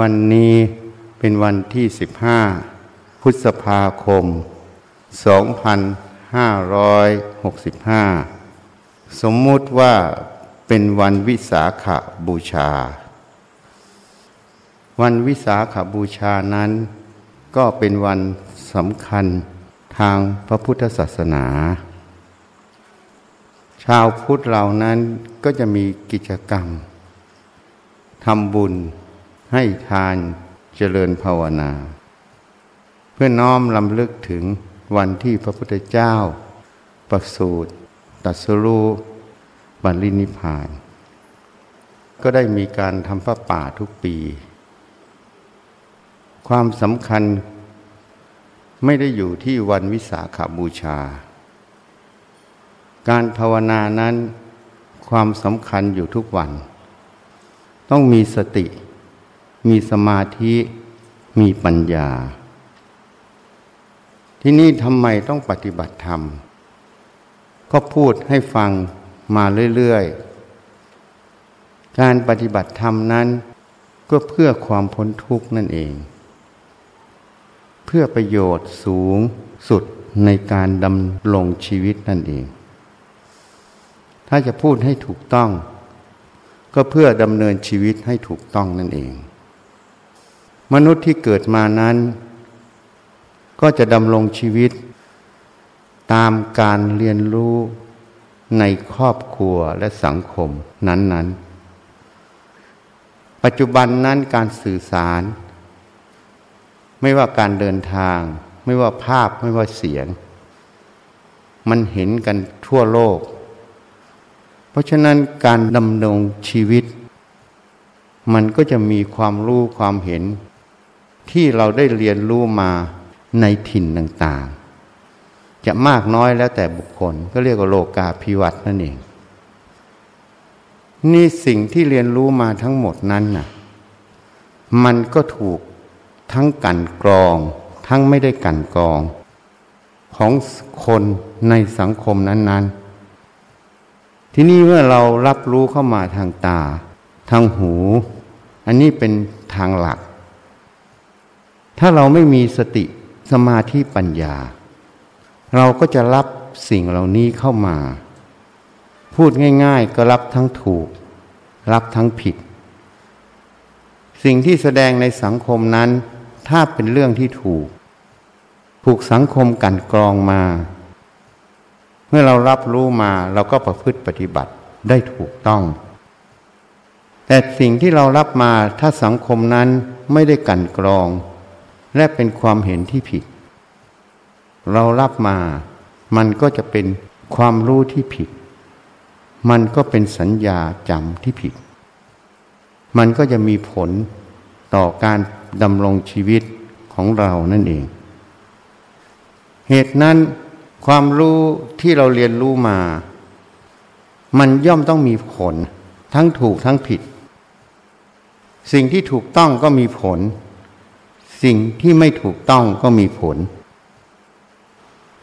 วันนี้เป็นวันที่สิบห้าพฤษภาคม 2565 สมมุติว่าเป็นวันวิสาขบูชา วันวิสาขบูชานั้น ก็เป็นวันสำคัญทางพระพุทธศาสนา ชาวพุทธเหล่านั้นก็จะมีกิจกรรมทำบุญ ให้ทานเจริญภาวนา เพื่อน้อมลำลึกถึงวันที่พระพุทธเจ้า ประสูติตัสรู้บรรลินิพพาน ก็ได้มีการทำพระป่าทุกปี ความสำคัญไม่ได้อยู่ที่วันวิสาขาบูชา การภาวนานั้นความสำคัญอยู่ทุกวัน ต้องมีสติ มีสมาธิมีปัญญา ที่นี่ทำไมต้องปฏิบัติธรรม ก็พูดให้ฟังมาเรื่อยๆ การปฏิบัติธรรมนั้น ก็เพื่อความพ้นทุกข์นั่นเอง เพื่อประโยชน์สูงสุดในการดำรงชีวิตนั่นเอง ถ้าจะพูดให้ถูกต้อง ก็เพื่อดำเนินชีวิตให้ถูกต้องนั่นเอง มนุษย์ที่เกิดมานั้น ก็จะดำรงชีวิต ตามการเรียนรู้ในครอบครัวและสังคมนั้น ๆ ปัจจุบันนั้นการสื่อสาร ไม่ว่าการเดินทาง ไม่ว่าภาพไม่ว่าเสียง มันเห็นกันทั่วโลก เพราะฉะนั้นการดำรงชีวิต มันก็จะมีความรู้ความเห็น ที่เราได้เรียนรู้มาในถิ่นต่างๆ จะมากน้อยแล้วแต่บุคคล ก็เรียกว่าโลกาภิวัตน์นั่นเอง นี่สิ่งที่เรียนรู้มาทั้งหมดนั้นน่ะ มันก็ถูกทั้งกันกรอง ทั้งไม่ได้กันกรอง ของคนในสังคมนั้น ๆ ที่นี่เมื่อเรารับรู้เข้ามาทางตา ทางหู อันนี้เป็นทางหลัก ถ้าเราไม่มีสติสมาธิปัญญา เราก็จะรับสิ่งเหล่านี้เข้ามา พูดง่าย ๆ ก็รับทั้งถูก รับทั้งผิด สิ่งที่แสดงในสังคมนั้น ถ้าเป็นเรื่องที่ถูก ถูกสังคมกันกรองมา เมื่อเรารับรู้มาเราก็ประพฤติปฏิบัติได้ถูกต้อง แต่สิ่งที่เรารับมาถ้าสังคมนั้นไม่ได้กันกรอง และเป็นความเห็นที่ผิด เรารับมามันก็จะเป็นความรู้ที่ผิด มันก็เป็นสัญญาจำที่ผิด มันก็จะมีผลต่อการดำรงชีวิตของเรานั่นเอง เหตุนั้นความรู้ที่เราเรียนรู้มา มันย่อมต้องมีผลทั้งถูกทั้งผิด สิ่งที่ถูกต้องก็มีผล สิ่งที่ไม่ถูกต้องก็มีผล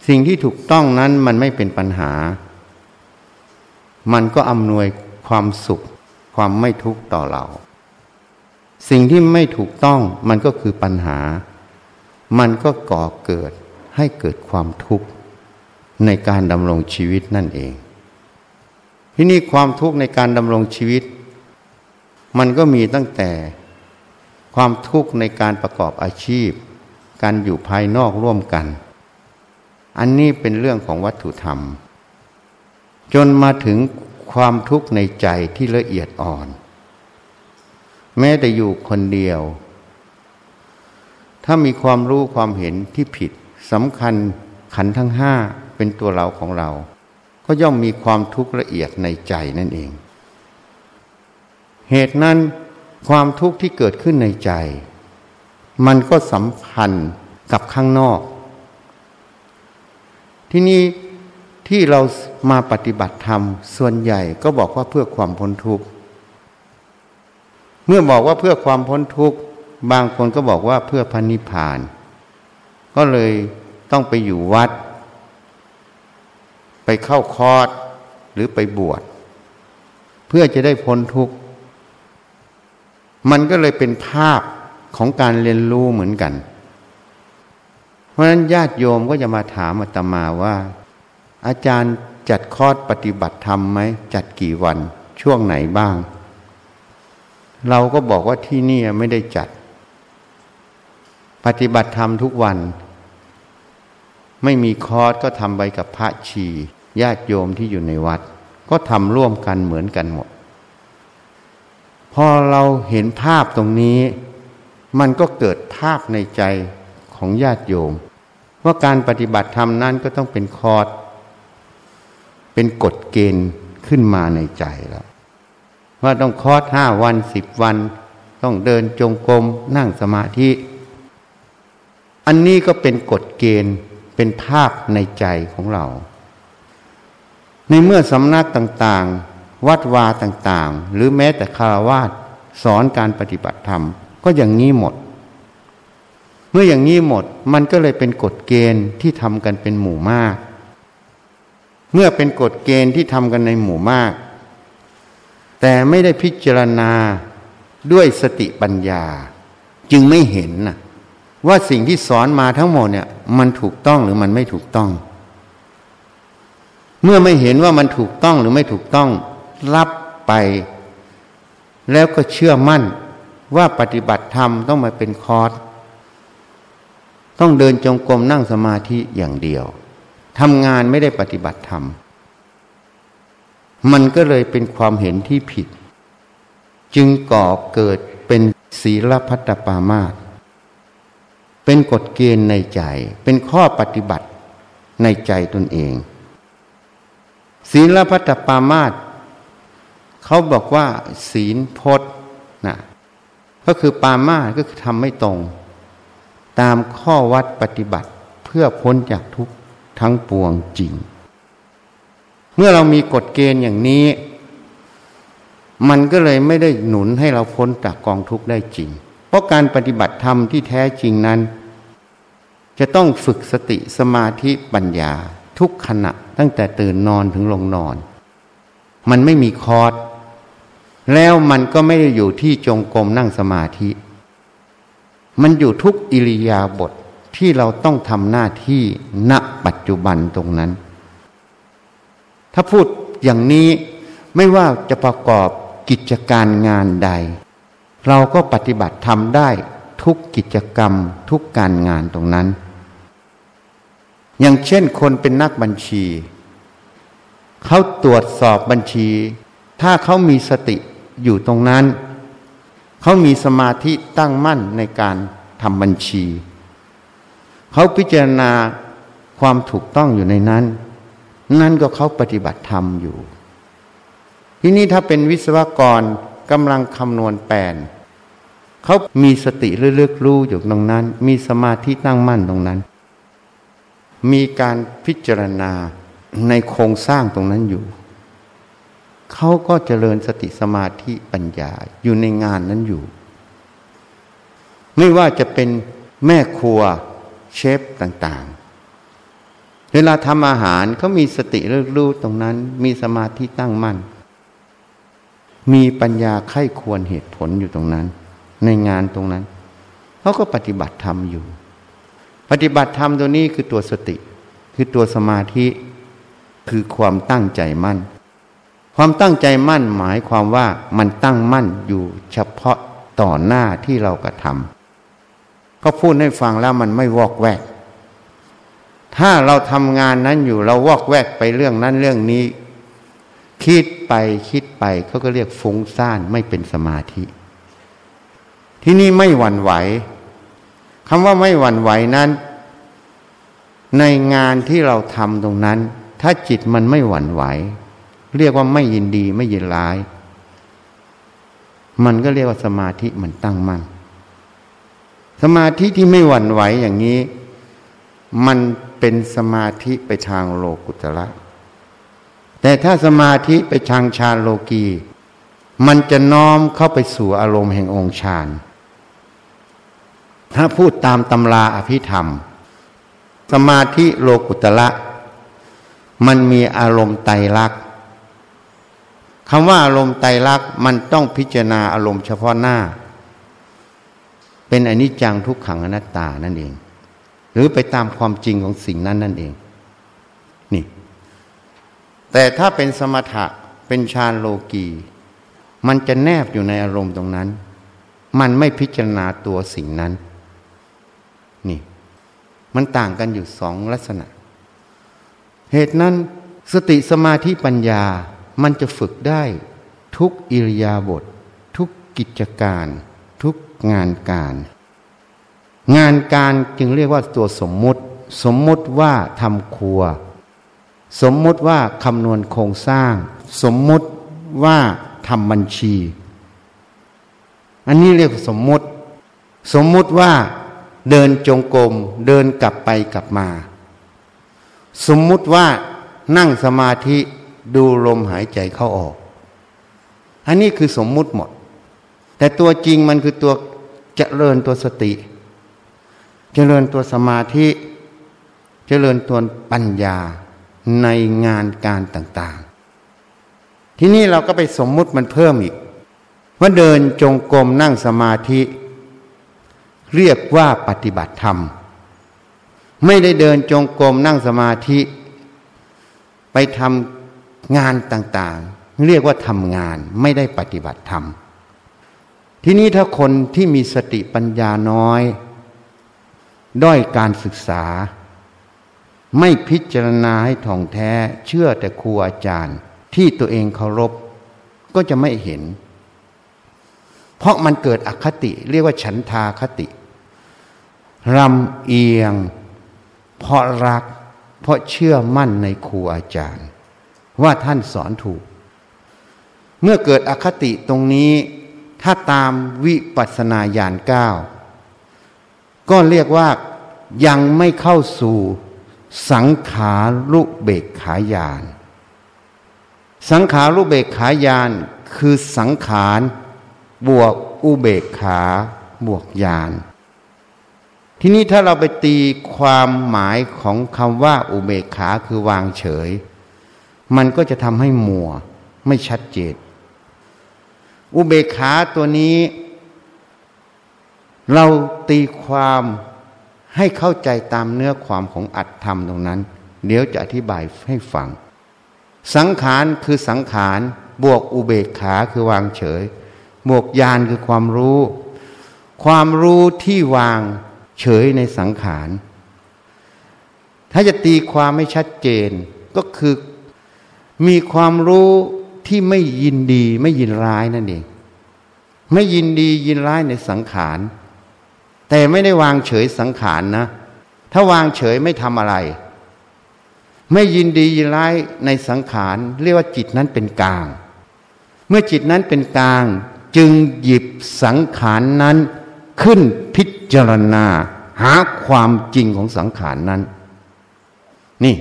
สิ่งที่ถูกต้องนั้นมันไม่เป็นปัญหา มันก็อำนวยความสุข ความไม่ทุกข์ต่อเรา สิ่งที่ไม่ถูกต้องมันก็คือปัญหา มันก็ก่อเกิดให้เกิดความทุกข์ในการดำรงชีวิตนั่นเอง ที่นี่ความทุกข์ในการดำรงชีวิต มันก็มีตั้งแต่ ความทุกข์ในการประกอบอาชีพ การอยู่ภายนอกร่วมกัน อันนี้เป็นเรื่องของวัตถุธรรม จนมาถึงความทุกข์ในใจที่ละเอียดอ่อน แม้แต่อยู่คนเดียว ถ้ามีความรู้ความเห็นที่ผิดสำคัญขันทั้งห้าเป็นตัวเราของเรา ก็ย่อมมีความทุกข์ละเอียดในใจนั่นเอง เหตุนั้น ความทุกข์ที่เกิดขึ้นในใจ มันก็สัมพันธ์กับข้างนอก ที่นี่ที่เรามาปฏิบัติธรรม ส่วนใหญ่ก็บอกว่าเพื่อความพ้นทุกข์ เมื่อบอกว่าเพื่อความพ้นทุกข์ บางคนก็บอกว่าเพื่อพันิพาน ก็เลยต้องไปอยู่วัด ไปเข้าคอร์สหรือไปบวช เพื่อจะได้พ้นทุกข์ มันก็เลยเป็นภาพของการเรียนรู้เหมือนกัน เพราะฉะนั้นญาติโยมก็จะมาถามอาตมาว่า อาจารย์จัดคอร์สปฏิบัติธรรมไหมจัดกี่วันช่วงไหนบ้าง เราก็บอกว่าที่นี่ไม่ได้จัด ปฏิบัติธรรมทุกวัน ไม่มีคอร์สก็ทำไปกับพระชีญาติโยมที่อยู่ในวัด ก็ทำร่วมกันเหมือนกันหมด พอเราเห็นภาพตรงนี้ มันก็เกิดภาพในใจของญาติโยม ว่าการปฏิบัติธรรมนั้นก็ต้องเป็นคอร์สเป็นกฎเกณฑ์ขึ้นมาในใจแล้วว่าต้องคอร์สห้าวันสิบวัน ต้องเดินจงกรมนั่งสมาธิ อันนี้ก็เป็นกฎเกณฑ์เป็นภาพในใจของเรา ในเมื่อสำนักต่างๆ วัดวาต่างๆ หรือแม้แต่คารวาสสอนการปฏิบัติธรรม ก็อย่างนี้หมด เมื่ออย่างนี้หมดมันก็เลยเป็นกฎเกณฑ์ที่ทำกันเป็นหมู่มาก เมื่อเป็นกฎเกณฑ์ที่ทำกันในหมู่มาก แต่ไม่ได้พิจารณาด้วยสติปัญญา จึงไม่เห็นนะว่าสิ่งที่สอนมาทั้งหมดเนี่ย มันถูกต้องหรือมันไม่ถูกต้อง เมื่อไม่เห็นว่ามันถูกต้องหรือไม่ถูกต้อง รับไป แล้วก็เชื่อมั่นว่าปฏิบัติธรรมต้องมาเป็นคอร์สต้องเดินจงกรมนั่งสมาธิอย่างเดียวทำงานไม่ได้ปฏิบัติธรรม มันก็เลยเป็นความเห็นที่ผิด จึงก่อเกิดเป็นศีลพัตปามาตเป็นกฎเกณฑ์ในใจ เป็นข้อปฏิบัติในใจตนเอง ศีลพัตปามาต เขาบอกว่าศีลพจน์นะก็คือปามาก็คือทำไม่ตรง ตามข้อวัดปฏิบัติเพื่อพ้นจากทุกข์ทั้งปวงจริง เมื่อเรามีกฎเกณฑ์อย่างนี้ มันก็เลยไม่ได้หนุนให้เราพ้นจากกองทุกข์ได้จริง เพราะการปฏิบัติธรรมที่แท้จริงนั้น จะต้องฝึกสติสมาธิปัญญาทุกขณะตั้งแต่ตื่นนอนถึงลงนอน มันไม่มีคอร์ส แล้วมันก็ไม่ได้อยู่ที่จงกรมนั่งสมาธิ มันอยู่ทุกอิริยาบถที่เราต้องทำหน้าที่ณปัจจุบันตรงนั้น ถ้าพูดอย่างนี้ไม่ว่าจะประกอบกิจการงานใด เราก็ปฏิบัติทำได้ทุกกิจกรรมทุกการงานตรงนั้น อย่างเช่นคนเป็นนักบัญชี เขาตรวจสอบบัญชี ถ้าเขามีสติ อยู่ตรงนั้น เขามีสมาธิตั้งมั่นในการทำบัญชี เขาพิจารณาความถูกต้องอยู่ในนั้น นั่นก็เขาปฏิบัติธรรมอยู่ ที่นี้ถ้าเป็นวิศวกรกำลังคำนวณแปนเขามีสติเลือกรู้อยู่ตรงนั้น มีสมาธิตั้งมั่นตรงนั้น มีการพิจารณาในโครงสร้างตรงนั้นอยู่ เขาก็เจริญสติสมาธิปัญญาอยู่ในงานนั้นอยู่ ไม่ว่าจะเป็นแม่ครัวเชฟต่างๆ เวลาทำอาหารเขามีสติเลือกรู้ตรงนั้น มีสมาธิตั้งมั่น มีปัญญาไข้ควรเหตุผลอยู่ตรงนั้น ในงานตรงนั้นเขาก็ปฏิบัติธรรมอยู่ ปฏิบัติธรรมตัวนี้คือตัวสติ คือตัวสมาธิ คือความตั้งใจมั่น ความตั้งใจมั่นหมายความว่ามันตั้งมั่นอยู่เฉพาะต่อหน้าที่เรากระทำเขาพูดให้ฟังแล้วมันไม่วอกแวก ถ้าเราทำงานนั้นอยู่เราวอกแวกไปเรื่องนั้นเรื่องนี้ คิดไปคิดไปเขาก็เรียกฟุ้งซ่านไม่เป็นสมาธิ ที่นี่ไม่หวั่นไหวคำว่าไม่หวั่นไหวนั้น ในงานที่เราทำตรงนั้น ถ้าจิตมันไม่หวั่นไหว เรียกว่าไม่ยินดีไม่ยินร้าย มันก็เรียกว่าสมาธิมันตั้งมั่นสมาธิที่ไม่หวั่นไหวอย่างนี้ มันเป็นสมาธิไปทางโลกุตระแต่ถ้าสมาธิไปทางฌานโลกี มันจะน้อมเข้าไปสู่อารมณ์แห่งองค์ฌานถ้าพูดตามตำราอภิธรรม สมาธิโลกุตระมันมีอารมณ์ไตรลักษณ์ คำว่าอารมณ์ไตรลักษณ์มันต้องพิจารณาอารมณ์เฉพาะหน้า เป็นอนิจจังทุกขังอนัตตานั่นเอง หรือไปตามความจริงของสิ่งนั้นนั่นเอง นี่ แต่ถ้าเป็นสมถะเป็นฌานโลกีมันจะแนบอยู่ในอารมณ์ตรงนั้น มันไม่พิจารณาตัวสิ่งนั้น นี่ มันต่างกันอยู่สองลักษณะ เหตุนั้นสติสมาธิปัญญา มันจะฝึกได้ทุกอิริยาบถททุกกิจการ ทุกงานการ งานการจึงเรียกว่าตัวสมมุติ สมมุติว่าทำครัว สมมุติว่าคำนวณโครงสร้าง สมมุติว่าทำบัญชี อันนี้เรียกสมมุติ สมมุติว่าเดินจงกรมเดินกลับไปกลับมา สมมุติว่านั่งสมาธิ ดูลมหายใจเข้าออก อันนี้คือสมมุติหมด แต่ตัวจริงมันคือตัวเจริญตัวสติเจริญตัวสมาธิเจริญตัวปัญญาในงานการต่าง ๆ ที่นี่เราก็ไปสมมุติมันเพิ่มอีก ว่าเดินจงกรมนั่งสมาธิ เรียกว่าปฏิบัติธรรม ไม่ได้เดินจงกรมนั่งสมาธิ ไปทำ งานต่างๆ เรียกว่าทำงานไม่ได้ปฏิบัติธรรม ทีนี้ถ้าคนที่มีสติปัญญาน้อย ด้อยการศึกษา ไม่พิจารณาให้ท่องแท้เชื่อแต่ครูอาจารย์ที่ตัวเองเคารพก็จะไม่เห็น เพราะมันเกิดอคติเรียกว่าฉันทาคติรำเอียง เพราะรัก เพราะเชื่อมั่นในครูอาจารย์ ว่าท่านสอนถูก เมื่อเกิดอคติตรงนี้ ถ้าตามวิปัสสนาญาณเก้าก็เรียกว่ายังไม่เข้าสู่สังขารุเบกขายาน สังขารุเบกขายานคือสังขารบวกอุเบกขาบวกยานทีนี้ถ้าเราไปตีความหมายของคำว่าอุเบกขาคือวางเฉย มันก็จะทำให้มัว ไม่ชัดเจน อุเบกขาตัวนี้ เราตีความให้เข้าใจตามเนื้อความของอัตธรรมตรงนั้น เดี๋ยวจะอธิบายให้ฟัง สังขารคือสังขาร บวกอุเบกขาคือวางเฉย บวกญาณคือความรู้ ความรู้ที่วางเฉยในสังขาร ถ้าจะตีความไม่ชัดเจนก็คือ มีความรู้ที่ไม่ยินดีไม่ยินร้ายนั่นเอง ไม่ยินดียินร้ายในสังขาร แต่ไม่ได้วางเฉยสังขารนะ ถ้าวางเฉยไม่ทำอะไร ไม่ยินดียินร้ายในสังขาร เรียกว่าจิตนั้นเป็นกลาง เมื่อจิตนั้นเป็นกลาง จึงหยิบสังขารนั้นขึ้นพิจารณา หาความจริงของสังขารนั้น นี่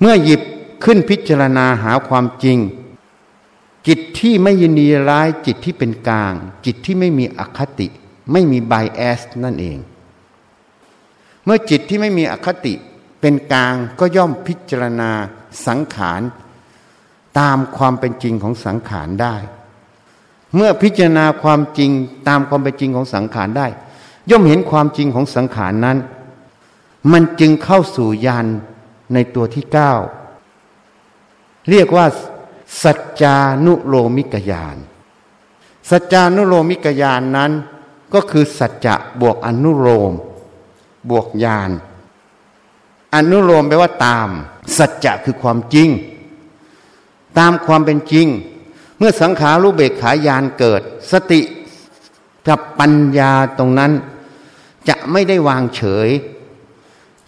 เมื่อหยิบ ขึ้นพิจารณาหาความจริง จิตที่ไม่ยินดีร้ายจิตที่เป็นกลาง จิตที่ไม่มีอคติ ไม่มีไบแอสนั่นเอง เมื่อจิตที่ไม่มีอคติเป็นกลางก็ย่อมพิจารณาสังขารตามความเป็นจริงของสังขารได้ เมื่อพิจารณาความจริงตามความเป็นจริงของสังขารได้ ย่อมเห็นความจริงของสังขารนั้น มันจึงเข้าสู่ยานในตัวที่เก้า เรียกว่าสัจจานุโลมิกยานสัจจานุโลมิกยานนั้น ก็คือสัจจะบวกอนุโลม บวกยาน อนุโลมแปลว่าตาม สัจจะคือความจริง ตามความเป็นจริง เมื่อสังขารูเบกขายานเกิด สติกับปัญญาตรงนั้น จะไม่ได้วางเฉย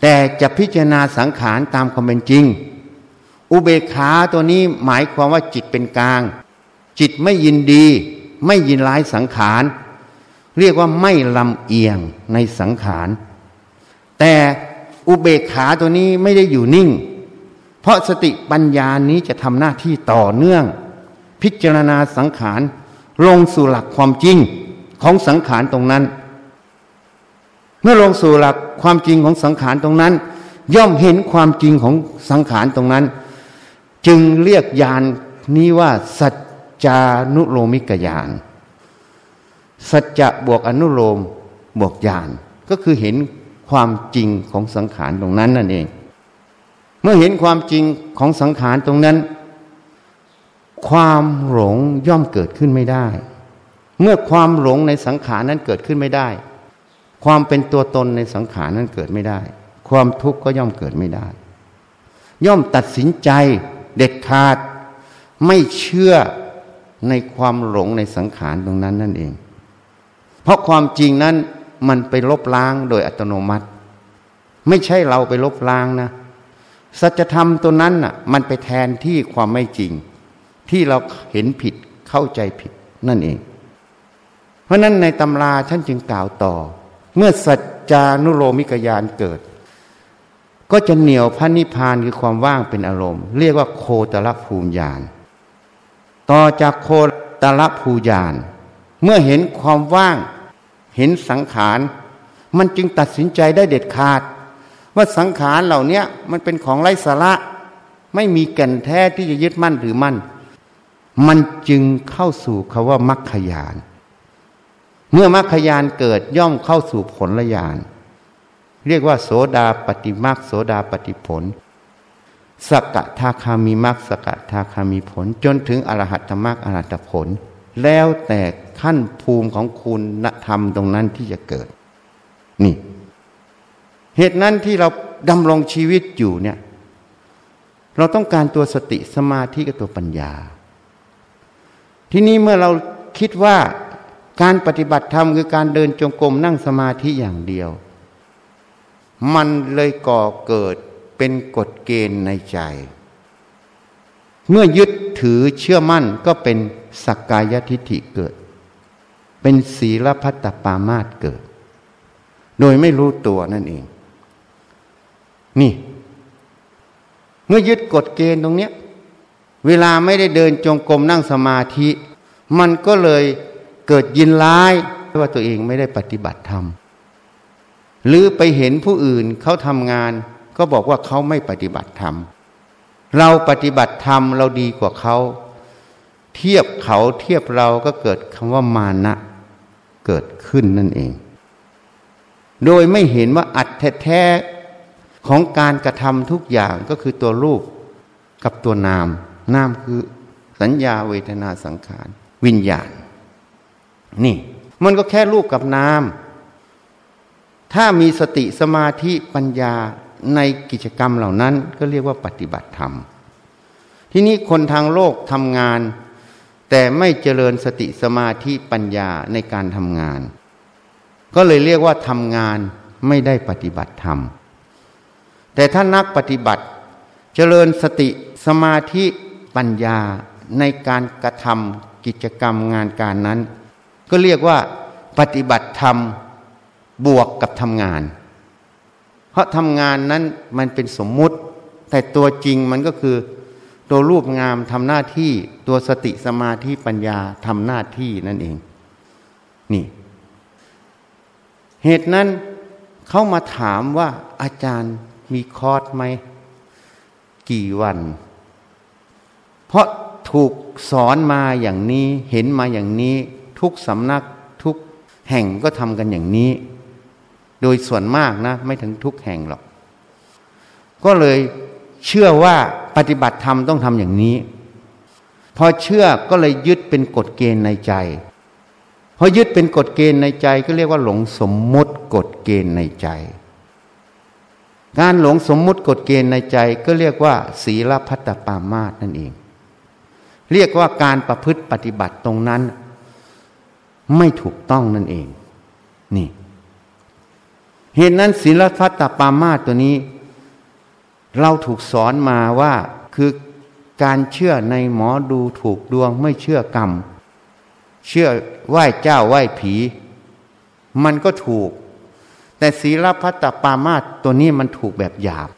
แต่จะพิจารณาสังขารตามความเป็นจริง อุเบกขาตัวนี้หมายความว่าจิตเป็นกลาง จิตไม่ยินดี ไม่ยินร้ายสังขาร เรียกว่าไม่ลำเอียงในสังขาร แต่อุเบกขาตัวนี้ไม่ได้อยู่นิ่ง เพราะสติปัญญานี้จะทำหน้าที่ต่อเนื่อง พิจารณาสังขารลงสู่หลักความจริงของสังขารตรงนั้น เมื่อลงสู่หลักความจริงของสังขารตรงนั้น ย่อมเห็นความจริงของสังขารตรงนั้น จึงเรียกยานนี้ว่า สัจจานุโลมิกยาน สัจจะบวกอนุโลมบวกญาณก็คือเห็นความจริงของสังขารตรงนั้นนั่นเอง เมื่อเห็นความจริงของสังขารตรงนั้น ความหลงย่อมเกิดขึ้นไม่ได้ เมื่อความหลงในสังขารนั้นเกิดขึ้นไม่ได้ ความเป็นตัวตนในสังขารนั้นเกิดไม่ได้ ความทุกข์ก็ย่อมเกิดไม่ได้ ย่อมตัดสินใจ เด็ดขาด ไม่เชื่อในความหลงในสังขารตรงนั้นนั่นเอง เพราะความจริงนั้นมันไปลบล้างโดยอัตโนมัติ ไม่ใช่เราไปลบล้างนะ สัจธรรมตัวนั้นน่ะ มันไปแทนที่ความไม่จริง ที่เราเห็นผิดเข้าใจผิดนั่นเอง เพราะนั้นในตำราท่านจึงกล่าวต่อ เมื่อสัจจานุโลมิกยานเกิด ก็จะเหนี่ยวพระนิพพานคือความว่างเป็นอารมณ์ เรียกว่าโคตรภูมิญาณต่อจากโคตรภูญาณเมื่อเห็นความว่างเห็นสังขาร มันจึงตัดสินใจได้เด็ดขาด ว่าสังขารเหล่านี้มันเป็นของไร้สาระ ไม่มีแก่นแท้ที่จะยึดมั่นหรือมั่น มันจึงเข้าสู่คาว่ามัคคยาน เมื่อมัคคยานเกิดย่อมเข้าสู่ผลญาณ เรียกว่าโสดาปฏิมักโสดาปฏิผลสกทาคามีมักสกทาคามีผล จนถึงอรหัตมรรคอรหัตผล แล้วแต่ขั้นภูมิของคุณธรรมตรงนั้นที่จะเกิด นี่ เหตุนั้นที่เราดำรงชีวิตอยู่เนี่ย เราต้องการตัวสติสมาธิกับตัวปัญญา ที่นี้เมื่อเราคิดว่าการปฏิบัติธรรมคือการเดินจงกรมนั่งสมาธิอย่างเดียว มันเลยก่อเกิดเป็นกฎเกณฑ์ในใจ เมื่อยึดถือเชื่อมั่นก็เป็นสักกายทิฏฐิเกิด เป็นศีลพัตปามาตเกิด โดยไม่รู้ตัวนั่นเอง นี่ เมื่อยึดกฎเกณฑ์ตรงเนี้ย เวลาไม่ได้เดินจงกรมนั่งสมาธิ มันก็เลยเกิดยินร้ายว่าตัวเองไม่ได้ปฏิบัติธรรม หรือไปเห็นผู้อื่นเขาทำงาน ก็บอกว่าเขาไม่ปฏิบัติธรรม เราปฏิบัติธรรมเราดีกว่าเขาเทียบเขาเทียบเราก็เกิดคำว่ามานะเกิดขึ้นนั่นเอง โดยไม่เห็นว่าอัดแท้ๆของการกระทำทุกอย่างก็คือตัวรูปกับตัวนาม นามคือสัญญาเวทนาสังขาร วิญญาณ นี่ มันก็แค่รูปกับนาม ถ้ามีสติสมาธิปัญญาในกิจกรรมเหล่านั้นก็เรียกว่าปฏิบัติธรรม ที่นี้คนทางโลกทำงาน แต่ไม่เจริญสติสมาธิปัญญาในการทำงาน ก็เลยเรียกว่าทำงานไม่ได้ปฏิบัติธรรม แต่ถ้านักปฏิบัติ เจริญสติสมาธิปัญญาในการกระทำกิจกรรมงานการนั้น ก็เรียกว่าปฏิบัติธรรม บวกกับทำงาน เพราะทำงานนั้นมันเป็นสมมุติ แต่ตัวจริงมันก็คือ ตัวรูปงามทำหน้าที่ตัวสติสมาธิปัญญาทำหน้าที่นั่นเอง นี่ เหตุนั้นเขามาถามว่าอาจารย์มีคอร์สไหม กี่วัน เพราะถูกสอนมาอย่างนี้เห็นมาอย่างนี้ ทุกสำนักทุกแห่งก็ทำกันอย่างนี้ โดยส่วนมากนะ ไม่ถึงทุกแห่งหรอก ก็เลยเชื่อว่าปฏิบัติธรรมต้องทำอย่างนี้ พอเชื่อก็เลยยึดเป็นกฎเกณฑ์ในใจพอยึดเป็นกฎเกณฑ์ในใจก็เรียกว่าหลงสมมุติกฎเกณฑ์ในใจ การหลงสมมุติกฎเกณฑ์ในใจก็เรียกว่า ศีลพัตตปามาตนั่นเอง เรียกว่าการประพฤติปฏิบัติตรงนั้น ไม่ถูกต้องนั่นเอง นี่ เหตุนั้นศีลพัตตปามาตตัวนี้ เราถูกสอนมาว่าคือการเชื่อในหมอดูถูกดวงไม่เชื่อกรรม เชื่อไหว้เจ้าไหว้ผี มันก็ถูก แต่ศีลพัตตปามาตตัวนี้มันถูกแบบหยาบ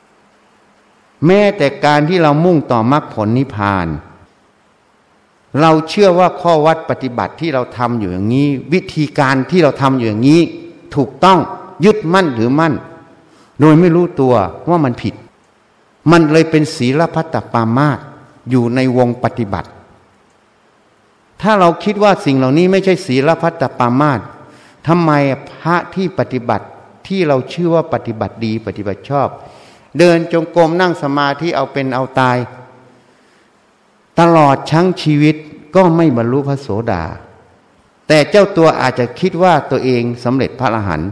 แม้แต่การที่เรามุ่งต่อมรรคผลนิพพาน เราเชื่อว่าข้อวัดปฏิบัติที่เราทำอยู่อย่างนี้ วิธีการที่เราทำอยู่อย่างนี้ ถูกต้อง ยึดมั่นหรือมั่น โดยไม่รู้ตัวว่ามันผิด มันเลยเป็นศีลพัตตปามาตอยู่ในวงปฏิบัติ ถ้าเราคิดว่าสิ่งเหล่านี้ไม่ใช่ศีลพัตตปามาตทำไมพระที่ปฏิบัติที่เราชื่อว่าปฏิบัติดีปฏิบัติชอบ เดินจงกรมนั่งสมาธิเอาเป็นเอาตาย ตลอดชั้งชีวิตก็ไม่บรรลุพระโสดา แต่เจ้าตัวอาจจะคิดว่าตัวเองสำเร็จพระอรหันต์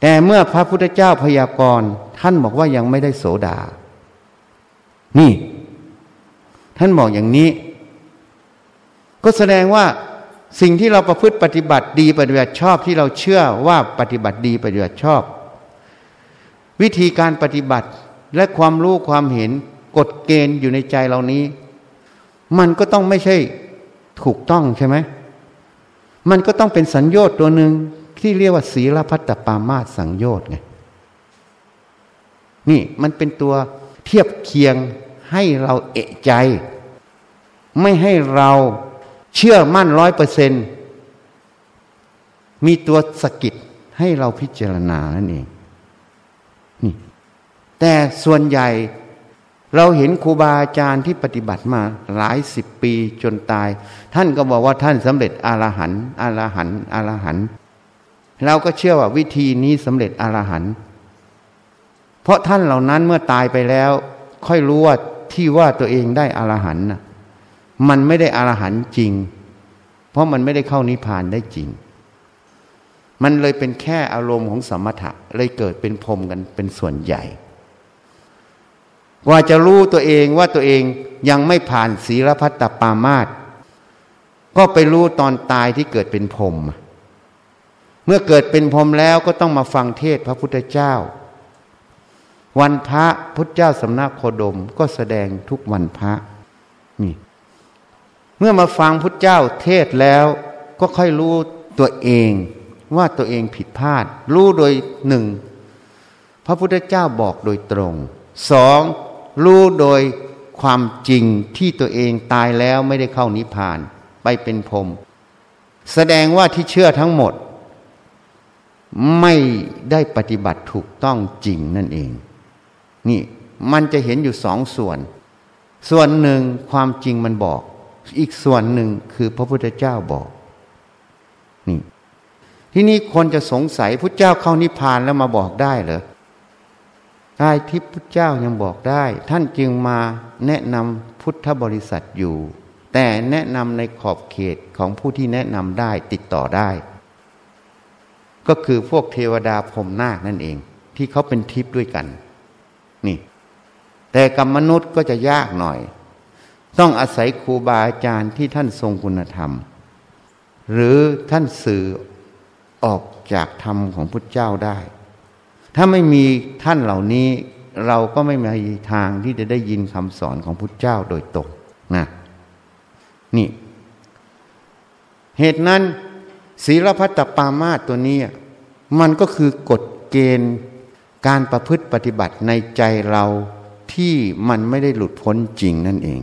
แต่เมื่อพระพุทธเจ้าพยากรณ์ท่านบอกว่ายังไม่ได้โสดา นี่ ท่านบอกอย่างนี้ ก็แสดงว่าสิ่งที่เราประพฤติปฏิบัติดีปฏิบัติชอบที่เราเชื่อว่าปฏิบัติดีปฏิบัติชอบ วิธีการปฏิบัติและความรู้ความเห็นกฎเกณฑ์อยู่ในใจเรานี้ มันก็ต้องไม่ใช่ถูกต้องใช่ไหมมันก็ต้องเป็นสัญญต์ตัวหนึ่ง ที่เรียกว่าศีลพัตตปามาสังโยชน์ไงนี่มันเป็นตัวเทียบเคียงให้เราเอะใจ ไม่ให้เราเชื่อมั่นร้อยเปอร์เซนมีตัวสกิดให้เราพิจารณานั่นเองนี่แต่ส่วนใหญ่เราเห็นครูบาอาจารย์ที่ปฏิบัติมาหลายสิบปีจนตาย ท่านก็บอกว่าท่านสำเร็จอรหันต์อรหันต์อรหันต์ เราก็เชื่อว่าวิธีนี้สำเร็จอรหันต์เพราะท่านเหล่านั้นเมื่อตายไปแล้ว ค่อยรู้ว่าที่ว่าตัวเองได้อรหันต์มันไม่ได้อรหันต์จริง เพราะมันไม่ได้เข้านิพพานได้จริง มันเลยเป็นแค่อารมณ์ของสมถะเลยเกิดเป็นพรมกันเป็นส่วนใหญ่ว่าจะรู้ตัวเองว่าตัวเองยังไม่ผ่านศีลพัตตปามาตก็ไปรู้ตอนตายที่เกิดเป็นพรม เมื่อเกิดเป็นพรมแล้วก็ต้องมาฟังเทศพระพุทธเจ้า วันพระพุทธเจ้าสำนักโคดมก็แสดงทุกวันพระนี่เมื่อมาฟังพุทธเจ้าเทศแล้วก็ค่อยรู้ตัวเองว่าตัวเองผิดพลาด รู้โดยหนึ่งพระพุทธเจ้าบอกโดยตรงสองรู้โดยความจริงที่ตัวเองตายแล้วไม่ได้เข้านิพพานไปเป็นพรมแสดงว่าที่เชื่อทั้งหมด ไม่ได้ปฏิบัติถูกต้องจริงนั่นเอง นี่มันจะเห็นอยู่สองส่วน ส่วนหนึ่งความจริงมันบอก อีกส่วนหนึ่งคือพระพุทธเจ้าบอกนี่ที่นี่คนจะสงสัยพุทธเจ้าเข้านิพพานแล้วมาบอกได้เหรอได้ที่พุทธเจ้ายังบอกได้ ท่านจึงมาแนะนำพุทธบริษัทอยู่ แต่แนะนำในขอบเขตของผู้ที่แนะนำได้ติดต่อได้ ก็คือพวกเทวดาพรมนาคนั่นเอง ที่เขาเป็นทิพย์ด้วยกัน นี่ แต่กับมนุษย์ก็จะยากหน่อย ต้องอาศัยครูบาอาจารย์ที่ท่านทรงคุณธรรม หรือท่านสื่อออกจากธรรมของพุทธเจ้าได้ ถ้าไม่มีท่านเหล่านี้เราก็ไม่มีทางที่จะได้ยินคำสอนของพุทธเจ้าโดยตรงนะนี่ เหตุนั้น ศีลพัตตปามาตตัวนี้มันก็คือกฎเกณฑ์การประพฤติปฏิบัติในใจเราที่มันไม่ได้หลุดพ้นจริงนั่นเอง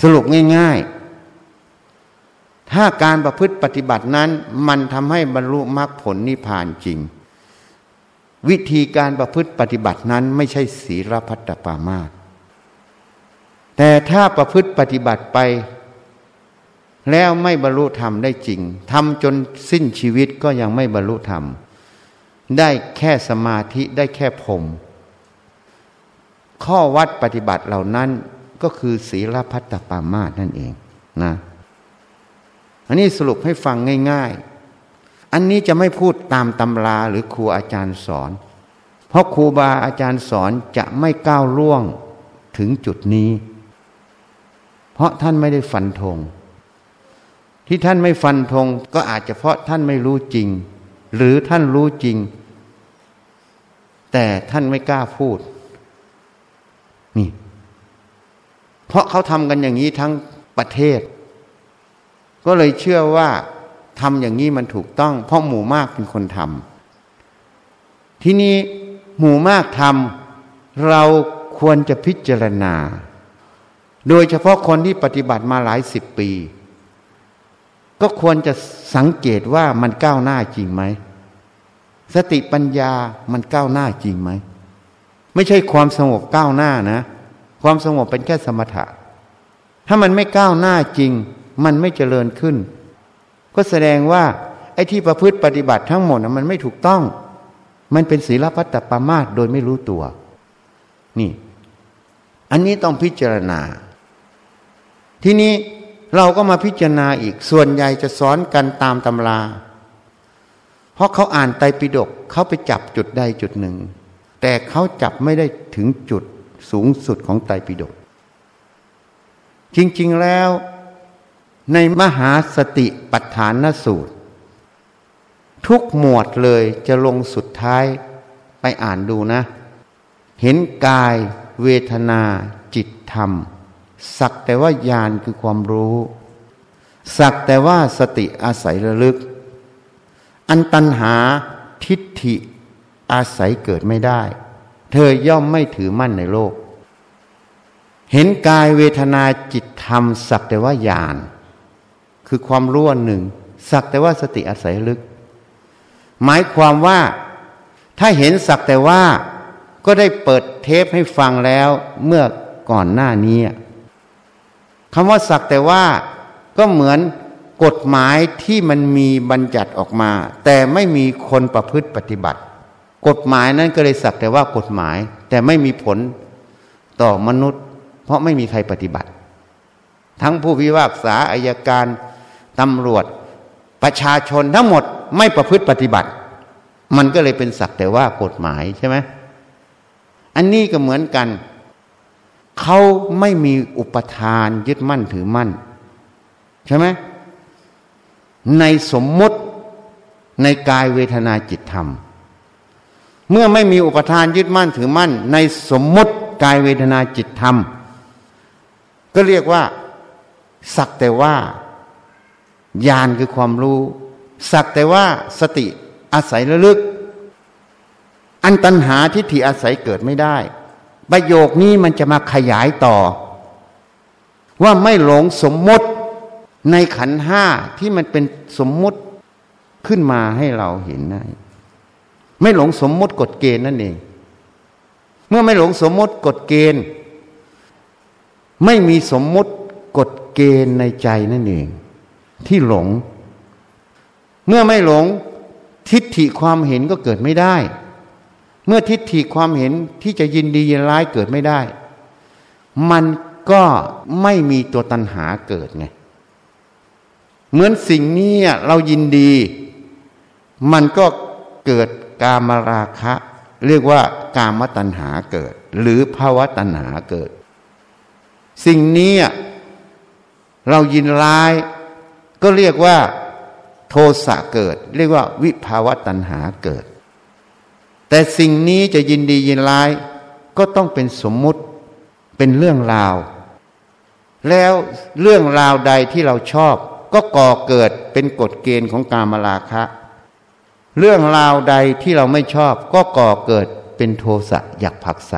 สรุปง่าย ๆ ถ้าการประพฤติปฏิบัตินั้น มันทำให้บรรลุมรรคผลนิพพานจริง วิธีการประพฤติปฏิบัตินั้นไม่ใช่ศีลพัตตปามาตแต่ถ้าประพฤติปฏิบัติไป แล้วไม่บรรลุธรรมได้จริงทำจนสิ้นชีวิตก็ยังไม่บรรลุธรรม ได้แค่สมาธิได้แค่พรมข้อวัดปฏิบัติเหล่านั้นก็คือศีลพัตตปามาตนั่นเองนะอันนี้สรุปให้ฟังง่ายๆ อันนี้จะไม่พูดตามตำราหรือครูอาจารย์สอน เพราะครูบาอาจารย์สอนจะไม่ก้าวล่วงถึงจุดนี้ เพราะท่านไม่ได้ฟันธง ที่ท่านไม่ฟันธงก็อาจจะเพราะท่านไม่รู้จริง หรือท่านรู้จริง แต่ท่านไม่กล้าพูด นี่ เพราะเขาทำกันอย่างนี้ทั้งประเทศ ก็เลยเชื่อว่าทำอย่างนี้มันถูกต้อง เพราะหมู่มากเป็นคนทำที่นี้หมู่มากทำเราควรจะพิจารณา โดยเฉพาะคนที่ปฏิบัติมาหลายสิบปี ก็ควรจะสังเกตว่ามันก้าวหน้าจริงไหม สติปัญญามันก้าวหน้าจริงไหม ไม่ใช่ความสงบก้าวหน้านะ ความสงบเป็นแค่สมถะ ถ้ามันไม่ก้าวหน้าจริง มันไม่เจริญขึ้น ก็แสดงว่า ไอ้ที่ประพฤติปฏิบัติทั้งหมดมันไม่ถูกต้อง มันเป็นศีลพัตตปามาตโดยไม่รู้ตัว นี่ อันนี้ต้องพิจารณา ทีนี้ เราก็มาพิจารณาอีกส่วนใหญ่จะสอนกันตามตำรา เพราะเขาอ่านไตรปิฎกเขาไปจับจุดใดจุดหนึ่ง แต่เขาจับไม่ได้ถึงจุดสูงสุดของไตรปิฎกจริงๆแล้ว ในมหาสติปัฏฐานสูตร ทุกหมวดเลยจะลงสุดท้ายไปอ่านดูนะ เห็นกาย เวทนา จิตธรรม สักแต่ว่าญาณคือความรู้ สักแต่ว่าสติอาศัยระลึก อันตัณหาทิฏฐิอาศัยเกิดไม่ได้ เธอย่อมไม่ถือมั่นในโลก เห็นกายเวทนาจิตธรรม สักแต่ว่าญาณคือความรู้อันหนึ่ง สักแต่ว่าสติอาศัยลึก หมายความว่าถ้าเห็นสักแต่ว่าก็ได้เปิดเทปให้ฟังแล้วเมื่อก่อนหน้านี้ คำว่าสักแต่ว่าก็เหมือนกฎหมายที่มันมีบัญญัติออกมา แต่ไม่มีคนประพฤติปฏิบัติ กฎหมายนั้นก็เลยสักแต่ว่ากฎหมาย แต่ไม่มีผลต่อมนุษย์ เพราะไม่มีใครปฏิบัติ ทั้งผู้พิพากษาอายการตำรวจ ประชาชนทั้งหมดไม่ประพฤติปฏิบัติ มันก็เลยเป็นสักแต่ว่ากฎหมายใช่ไหมอันนี้ก็เหมือนกัน เขาไม่มีอุปทานยึดมั่นถือมั่น ใช่ไหมในสมมติในกายเวทนาจิตธรรม เมื่อไม่มีอุปทานยึดมั่นถือมั่น ในสมมติกายเวทนาจิตธรรม ก็เรียกว่า สักแต่ว่าญาณคือความรู้ สักแต่ว่าสติอาศัยระลึก อันตัณหาทิฏฐิอาศัยเกิดไม่ได้ ประโยคนี้มันจะมาขยายต่อ ว่าไม่หลงสมมติในขันห้าที่มันเป็นสมมุติขึ้นมาให้เราเห็นได้ไม่หลงสมมติกฎเกณฑ์นั่นเอง เมื่อไม่หลงสมมติกฎเกณฑ์ ไม่มีสมมติกฎเกณฑ์ในใจนั่นเอง ที่หลง เมื่อไม่หลงทิฏฐิความเห็นก็เกิดไม่ได้ เมื่อทิฏฐิความเห็นที่จะยินดียินร้ายเกิดไม่ได้ มันก็ไม่มีตัวตัณหาเกิดไง เหมือนสิ่งนี้เรายินดี มันก็เกิดกามราคะ เรียกว่ากามตัณหาเกิด หรือภาวะตัณหาเกิด สิ่งนี้เรายินร้าย ก็เรียกว่าโทสะเกิด เรียกว่าวิภาวะตัณหาเกิด แต่สิ่งนี้จะยินดียินร้าย ก็ต้องเป็นสมมุติเป็นเรื่องราว แล้วเรื่องราวใดที่เราชอบ ก็ก่อเกิดเป็นกฎเกณฑ์ของกามราคะ เรื่องราวใดที่เราไม่ชอบ ก็ก่อเกิดเป็นโทสะอยากผักใส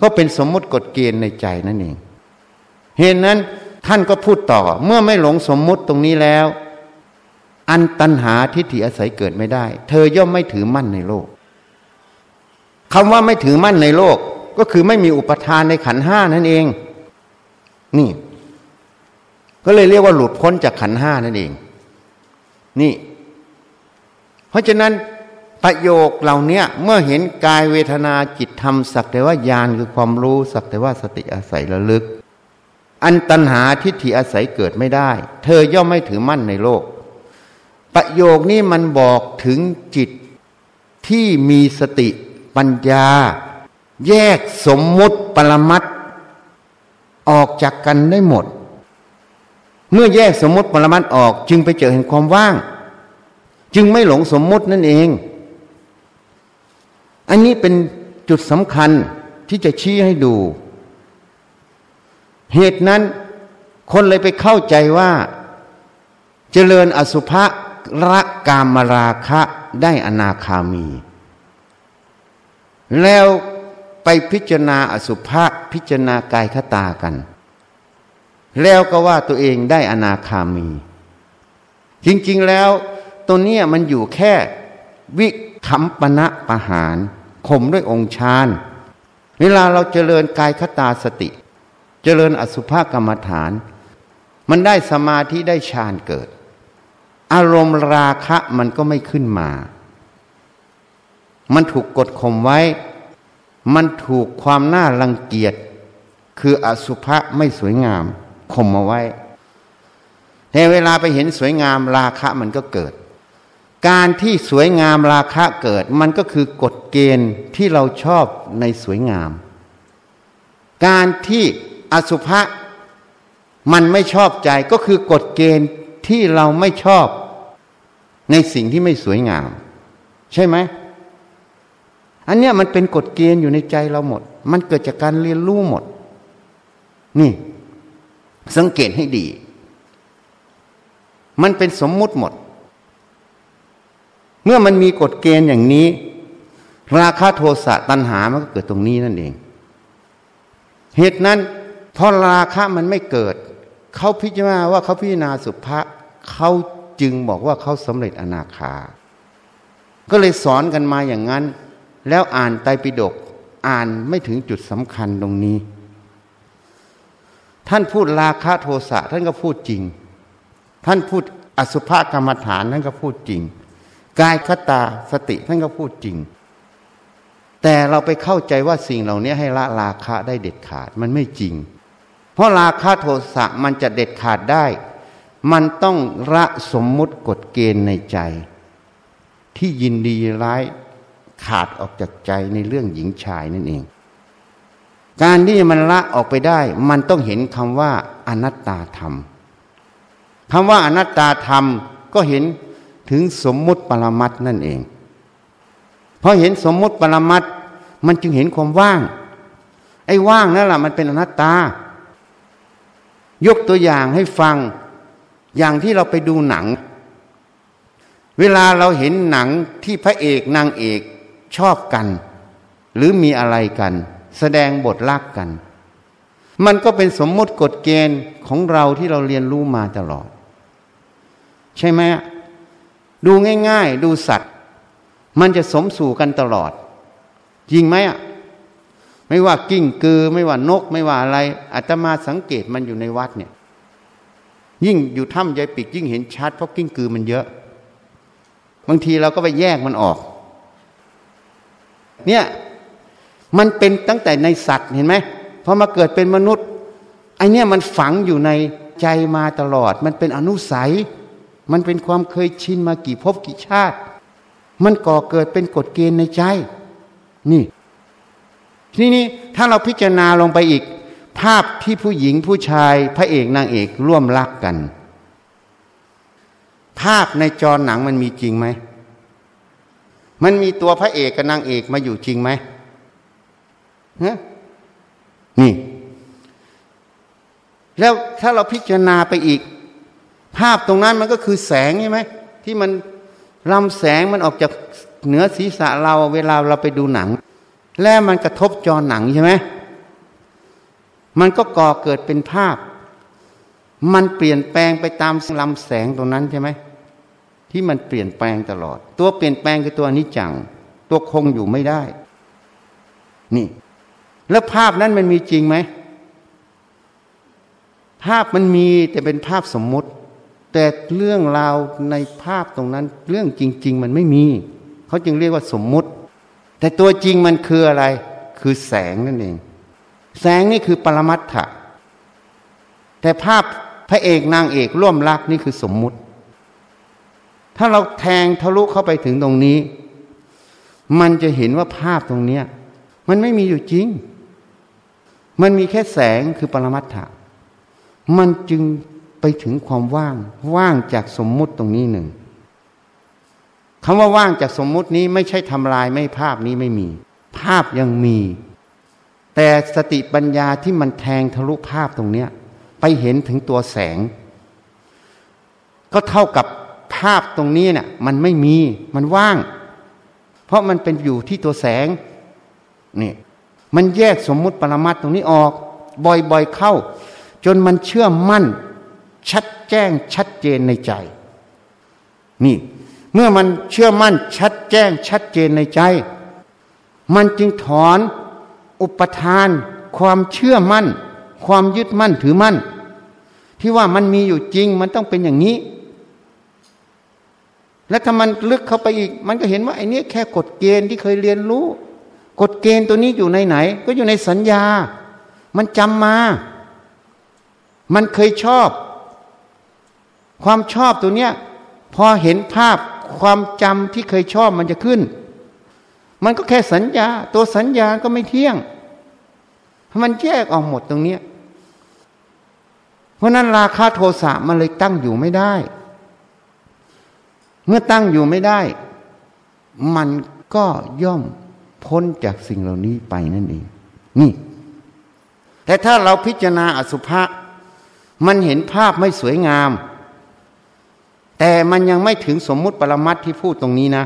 ก็เป็นสมมุติกฎเกณฑ์ในใจนั่นเอง เหตุนั้นท่านก็พูดต่อเมื่อไม่หลงสมมุติตรงนี้แล้ว อันตัณหาทิฏฐิอาศัยเกิดไม่ได้ เธอย่อมไม่ถือมั่นในโลกคำว่าไม่ถือมั่นในโลก ก็คือไม่มีอุปทานในขันห้านั่นเอง นี่ ก็เลยเรียกว่าหลุดพ้นจากขันห้านั่นเอง นี่ เพราะฉะนั้นประโยคเหล่านี้เมื่อเห็นกายเวทนาจิตธรรมสักแต่ว่าญาณคือความรู้สักแต่ว่าสติอาศัยระลึก อันตัณหาทิฏฐิอาศัยเกิดไม่ได้ เธอย่อมไม่ถือมั่นในโลก ประโยคนี้มันบอกถึงจิตที่มีสติปัญญา แยกสมมุติปรมัตออกจากกันได้หมด เมื่อแยกสมมุติปรมัตออกจึงไปเจอเห็นความว่าง จึงไม่หลงสมมุตินั่นเอง อันนี้เป็นจุดสำคัญที่จะชี้ให้ดู เหตุนั้นคนเลยไปเข้าใจว่า เจริญอสุภะ ละกามราคะได้อนาคามี แล้วไปพิจารณาอสุภะพิจารณากายคตากัน แล้วก็ว่าตัวเองได้อนาคามี จริงๆแล้วตัวนี้มันอยู่แค่วิคัมปณะปะหารข่มด้วยองค์ฌานเวลาเราเจริญกายคตาสติ เจริญอสุภกรรมฐาน มันได้สมาธิได้ฌานเกิด อารมณ์ราคะมันก็ไม่ขึ้นมา มันถูกกดข่มไว้ มันถูกความน่ารังเกียจ คืออสุภะไม่สวยงามข่มเอาไว้แต่เวลาไปเห็นสวยงามราคะมันก็เกิด การที่สวยงามราคะเกิด มันก็คือกฎเกณฑ์ที่เราชอบในสวยงาม การที่อสุภะมันไม่ชอบใจก็คือกฎเกณฑ์ ที่เราไม่ชอบในสิ่งที่ไม่สวยงาม ใช่ไหม อันเนี้ยมันเป็นกฎเกณฑ์อยู่ในใจเราหมด มันเกิดจากการเรียนรู้หมด นี่ สังเกตให้ดี มันเป็นสมมุติหมด เมื่อมันมีกฎเกณฑ์อย่างนี้ ราคาโทสะตัณหามันก็เกิดตรงนี้นั่นเอง เหตุนั้นพอราคะมันไม่เกิด เขาพิจารณาว่าเขาพิจารณาสุภะ เขาจึงบอกว่าเขาสำเร็จอนาคา ก็เลยสอนกันมาอย่างนั้น แล้วอ่านไตรปิฎกอ่านไม่ถึงจุดสำคัญตรงนี้ ท่านพูดราคะโทสะท่านก็พูดจริง ท่านพูดอสุภกรรมฐานท่านก็พูดจริง กายคตาสติท่านก็พูดจริง แต่เราไปเข้าใจว่าสิ่งเหล่านี้ให้ละราคะได้เด็ดขาดมันไม่จริง เพราะราคะโทสะมันจะเด็ดขาดได้ มันต้องละสมมุติกฎเกณฑ์ในใจ ที่ยินดีร้ายขาดออกจากใจในเรื่องหญิงชายนั่นเอง การที่มันละออกไปได้ มันต้องเห็นคำว่าอนัตตาธรรมคำว่าอนัตตาธรรมก็เห็นถึงสมมุติปรมัตนั่นเองพอเห็นสมมุติปรมัตมันจึงเห็นความว่าง ไอ้ว่างนั่นแหละมันเป็นอนัตตา ยกตัวอย่างให้ฟัง อย่างที่เราไปดูหนัง เวลาเราเห็นหนังที่พระเอกนางเอกชอบกัน หรือมีอะไรกัน แสดงบทรักกัน มันก็เป็นสมมติกฎเกณฑ์ของเราที่เราเรียนรู้มาตลอด ใช่ไหมดูง่ายๆ ดูสัตว์ มันจะสมสู่กันตลอด จริงไหมอะไม่ว่ากิ้งกือ ไม่ว่านก ไม่ว่าอะไรอาตมาสังเกตมันอยู่ในวัดเนี่ย ยิ่งอยู่ถ้ำยายปิกยิ่งเห็นชัดเพราะกิ้งกือมันเยอะ บางทีเราก็ไปแยกมันออก เนี่ยมันเป็นตั้งแต่ในสัตว์เห็นไหมพอมาเกิดเป็นมนุษย์ไอเนี่ยมันฝังอยู่ในใจมาตลอด มันเป็นอนุสัย มันเป็นความเคยชินมากี่ภพกี่ชาติ มันก่อเกิดเป็นกฎเกณฑ์ในใจ นี่ ทีนี้ถ้าเราพิจารณาลงไปอีก ภาพที่ผู้หญิงผู้ชายพระเอกนางเอกร่วมรักกัน ภาพในจอหนังมันมีจริงไหม มันมีตัวพระเอกกับนางเอกมาอยู่จริงไหมฮะนี่ แล้วถ้าเราพิจารณาไปอีก ภาพตรงนั้นมันก็คือแสงใช่ไหมที่มันลำแสงมันออกจากเหนือศีรษะเราเวลาเราไปดูหนัง แล้วมันกระทบจอหนังใช่ไหม มันก็ก่อเกิดเป็นภาพ มันเปลี่ยนแปลงไปตามลำแสงตรงนั้นใช่ไหมที่มันเปลี่ยนแปลงตลอด ตัวเปลี่ยนแปลงคือตัวนิจัง ตัวคงอยู่ไม่ได้ นี่ แล้วภาพนั้นมันมีจริงไหม ภาพมันมีแต่เป็นภาพสมมุติ แต่เรื่องราวในภาพตรงนั้น เรื่องจริง ๆ มันไม่มี เขาจึงเรียกว่าสมมุติ แต่ตัวจริงมันคืออะไร คือแสงนั่นเอง แสงนี่คือปรมัตถะแต่ภาพพระเอกนางเอกร่วมรักนี่คือสมมุติ ถ้าเราแทงทะลุเข้าไปถึงตรงนี้ มันจะเห็นว่าภาพตรงเนี้ย มันไม่มีอยู่จริง มันมีแค่แสงคือปรมัตถะมันจึงไปถึงความว่าง ว่างจากสมมุติตรงนี้หนึ่งคำว่าว่างจากสมมุตินี้ไม่ใช่ทำลายไม่ภาพนี้ไม่มี ภาพยังมี แต่สติปัญญาที่มันแทงทะลุภาพตรงเนี้ย ไปเห็นถึงตัวแสง ก็เท่ากับภาพตรงนี้เนี่ยมันไม่มีมันว่าง เพราะมันเป็นอยู่ที่ตัวแสงนี่มันแยกสมมุติปรมัตตรงนี้ออก บ่อยๆเข้า จนมันเชื่อมั่น ชัดแจ้งชัดเจนในใจ นี่ เมื่อมันเชื่อมั่นชัดแจ้งชัดเจนในใจ มันจึงถอน อุปทาน ความเชื่อมั่น ความยึดมั่นถือมั่น ที่ว่ามันมีอยู่จริงมันต้องเป็นอย่างนี้ และถ้ามันลึกเข้าไปอีก มันก็เห็นว่าไอ้นี่แค่กฎเกณฑ์ที่เคยเรียนรู้ กฎเกณฑ์ตัวนี้อยู่ในไหน ก็อยู่ในสัญญา มันจำมา มันเคยชอบ ความชอบตัวเนี้ยพอเห็นภาพความจำที่เคยชอบมันจะขึ้น มันก็แค่สัญญา ตัวสัญญาก็ไม่เที่ยง มันแยกออกหมดตรงเนี้ยเพราะนั้นราคาโทสะมันเลยตั้งอยู่ไม่ได้ เมื่อตั้งอยู่ไม่ได้ มันก็ย่อมพ้นจากสิ่งเหล่านี้ไปนั่นเอง นี่ แต่ถ้าเราพิจารณาอสุภะมันเห็นภาพไม่สวยงาม แต่มันยังไม่ถึงสมมุติปรมัตที่พูดตรงนี้นะ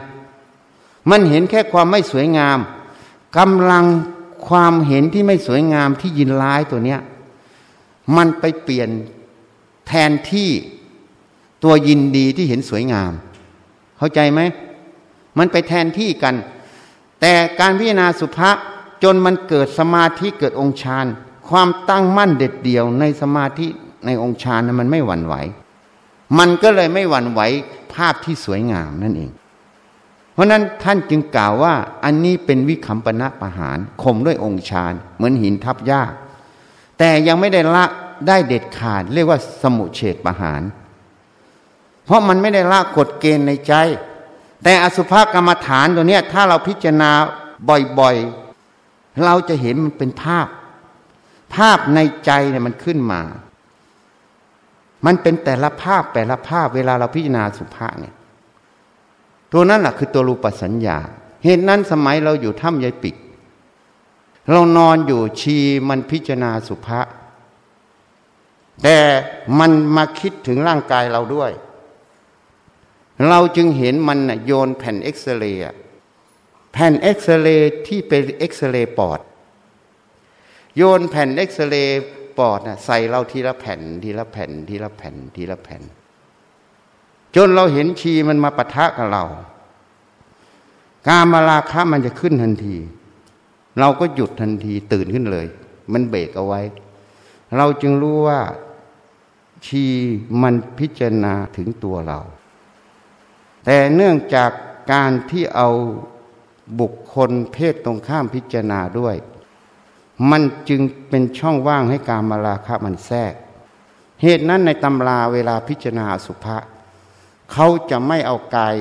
มันเห็นแค่ความไม่สวยงามกำลังความเห็นที่ไม่สวยงามที่ยินร้ายตัวเนี้ย มันไปเปลี่ยนแทนที่ตัวยินดีที่เห็นสวยงาม เข้าใจไหมมันไปแทนที่กัน แต่การพิจารณาสุภาษจนมันเกิดสมาธิเกิดองค์ฌานความตั้งมั่นเด็ดเดี่ยวในสมาธิในองค์ฌานมันไม่หวั่นไหว มันก็เลยไม่หวั่นไหวภาพที่สวยงามนั่นเอง เพราะนั้นท่านจึงกล่าวว่าอันนี้เป็นวิคัมปนะประหารข่มด้วยองค์ฌานเหมือนหินทับหญ้าแต่ยังไม่ได้ละได้เด็ดขาด เรียกว่าสมุเฉดประหาร เพราะมันไม่ได้ละกฎเกณฑ์ในใจ แต่อสุภกรรมฐานตัวนี้ถ้าเราพิจารณาบ่อยๆ เราจะเห็นมันเป็นภาพ ภาพในใจเนี่ยมันขึ้นมา มันเป็นแต่ละภาพแต่ละภาพเวลาเราพิจารณาสุภาเนี่ย ตัวนั้นแหละคือตัวรูปสัญญา เหตุนั้นสมัยเราอยู่ถ้ำยายปิก เรานอนอยู่ชีมันพิจารณาสุภาษแต่มันมาคิดถึงร่างกายเราด้วย เราจึงเห็นมันโยนแผ่นเอ็กซเรย์แผ่นเอ็กซเรย์ที่เป็นเอ็กซเรย์ปอด โยนแผ่นเอ็กซเรย์ปอดนะใส่เราทีละแผ่นทีละแผ่นทีละแผ่นทีละแผ่น จนเราเห็นชีมันมาปะทะกับเรา การมาราคะมันจะขึ้นทันที เราก็หยุดทันทีตื่นขึ้นเลย มันเบรกเอาไว้ เราจึงรู้ว่าชีมันพิจารณาถึงตัวเรา แต่เนื่องจากการที่เอาบุคคลเพศตรงข้ามพิจารณาด้วย มันจึงเป็นช่องว่างให้การมาราคะมันแทรก เหตุนั้นในตำราเวลาพิจารณาสุภะ เขาจะไม่เอากาย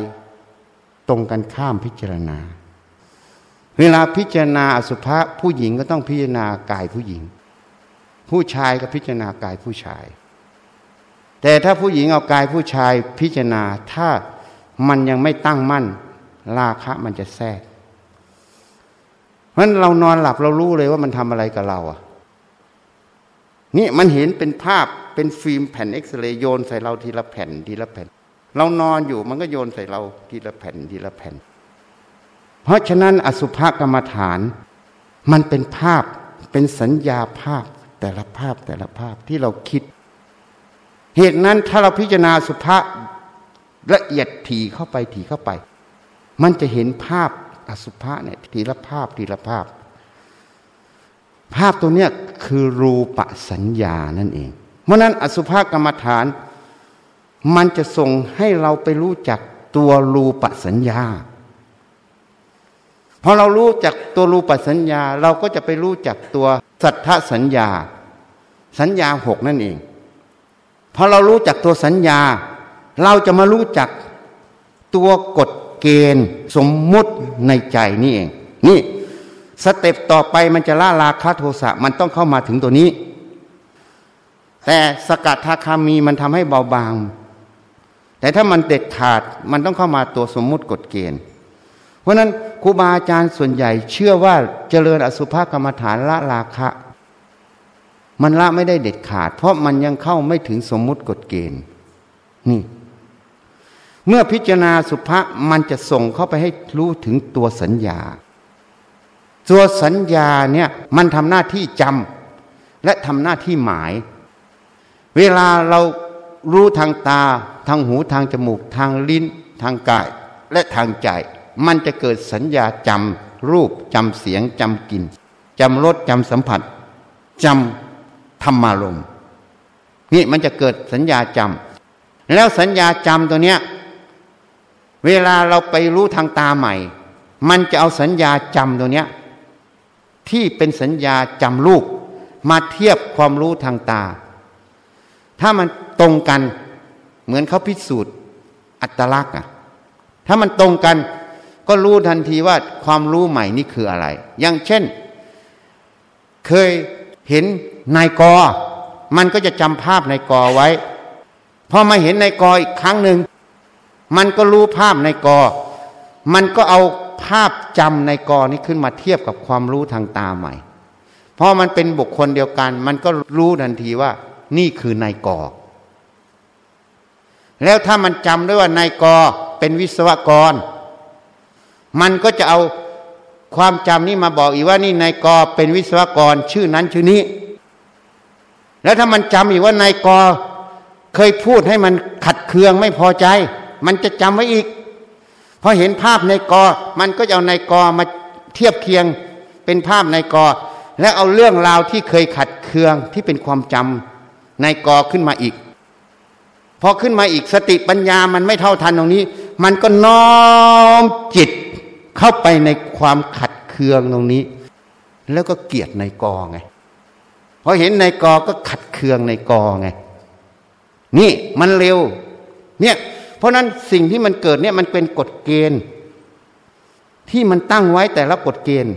ตรงกันข้ามพิจารณา เวลาพิจารณาอสุภะผู้หญิงก็ต้องพิจารณากายผู้หญิง ผู้ชายก็พิจารณากายผู้ชาย แต่ถ้าผู้หญิงเอากายผู้ชายพิจารณาถ้ามันยังไม่ตั้งมั่น ราคะมันจะแทรกเพราะนั้นเรานอนหลับเรารู้เลยว่ามันทำอะไรกับเราอะนี่มันเห็นเป็นภาพเป็นฟิล์มแผ่นเอ็กซเรย์โยนใส่เราทีละแผ่นทีละแผ่น เรานอนอยู่มันก็โยนใส่เราทีละแผ่นทีละแผ่น เพราะฉะนั้นอสุภกรรมฐาน มันเป็นภาพเป็นสัญญาภาพแต่ละภาพแต่ละภาพที่เราคิด เหตุนั้นถ้าเราพิจารณาสุภาษละเอียดถี่เข้าไปถี่เข้าไป มันจะเห็นภาพอสุภะเนี่ยทีละภาพทีละภาพ ภาพตัวเนี้ยคือรูปสัญญานั่นเอง เพราะนั้นอสุภกรรมฐาน มันจะส่งให้เราไปรู้จักตัวรูปสัญญาพอเรารู้จักตัวรูปสัญญา เราก็จะไปรู้จักตัวสัทธสัญญา สัญญาหกนั่นเองพอเรารู้จักตัวสัญญา เราจะมารู้จักตัวกฎเกณฑ์สมมุติในใจนี่เองนี่สเต็ปต่อไปมันจะล่าราคาโทสะมันต้องเข้ามาถึงตัวนี้ แต่สกัดทาคามีมันทำให้เบาบาง แต่ถ้ามันเด็ดขาดมันต้องเข้ามาตัวสมมุติกฎเกณฑ์ เพราะนั้นครูบาอาจารย์ส่วนใหญ่เชื่อว่าเจริญอสุภกรรมฐานละราคะ มันละไม่ได้เด็ดขาด เพราะมันยังเข้าไม่ถึงสมมุติกฎเกณฑ์ นี่ เมื่อพิจารณาสุภะมันจะส่งเข้าไปให้รู้ถึงตัวสัญญา ตัวสัญญาเนี่ยมันทำหน้าที่จำและทำหน้าที่หมาย เวลาเรา รู้ทางตา ทางหูทางจมูก ทางลิ้น ทางกาย และทางใจ มันจะเกิดสัญญาจำรูปจำเสียงจำกลิ่นจำรสจำสัมผัสจำธรรมารมนี่มันจะเกิดสัญญาจำแล้วสัญญาจำตัวเนี้ยเวลาเราไปรู้ทางตาใหม่ มันจะเอาสัญญาจำตัวเนี้ยที่เป็นสัญญาจำลูกมาเทียบความรู้ทางตา ถ้ามันตรงกัน เหมือนเขาพิสูจน์อัตลักษณ์อะ ถ้ามันตรงกัน ก็รู้ทันทีว่าความรู้ใหม่นี่คืออะไร อย่างเช่น เคยเห็นนายกอ มันก็จะจำภาพนายกอไว้ พอมาเห็นนายกออีกครั้งหนึ่ง มันก็รู้ภาพนายกอ มันก็เอาภาพจำนายกอนี้ขึ้นมาเทียบกับความรู้ทางตาใหม่เพราะมันเป็นบุคคลเดียวกัน มันก็รู้ทันทีว่า นี่คือนายกอแล้วถ้ามันจำได้วยว่านายกอเป็นวิศวกร มันก็จะเอาความจำนี้มาบอกอีกว่านี่นายกอเป็นวิศวกรชื่อนั้นชื่อนี้ แล้วถ้ามันจำอีกว่านายกอเคยพูดให้มันขัดเคืองไม่พอใจ มันจะจำไว้อีกพอเห็นภาพนายกอมันก็จะเอานายกอมาเทียบเคียงเป็นภาพนายกอแล้วเอาเรื่องราวที่เคยขัดเคืองที่เป็นความจำ ในกอขึ้นมาอีก พอขึ้นมาอีกสติปัญญามันไม่เท่าทันตรงนี้ มันก็น้อมจิตเข้าไปในความขัดเคืองตรงนี้ แล้วก็เกลียดในกอไงพอเห็นในกอก็ขัดเคืองในกอไง นี่มันเร็ว เนี่ย เพราะนั้นสิ่งที่มันเกิดเนี่ยมันเป็นกฎเกณฑ์ ที่มันตั้งไว้แต่ละกฎเกณฑ์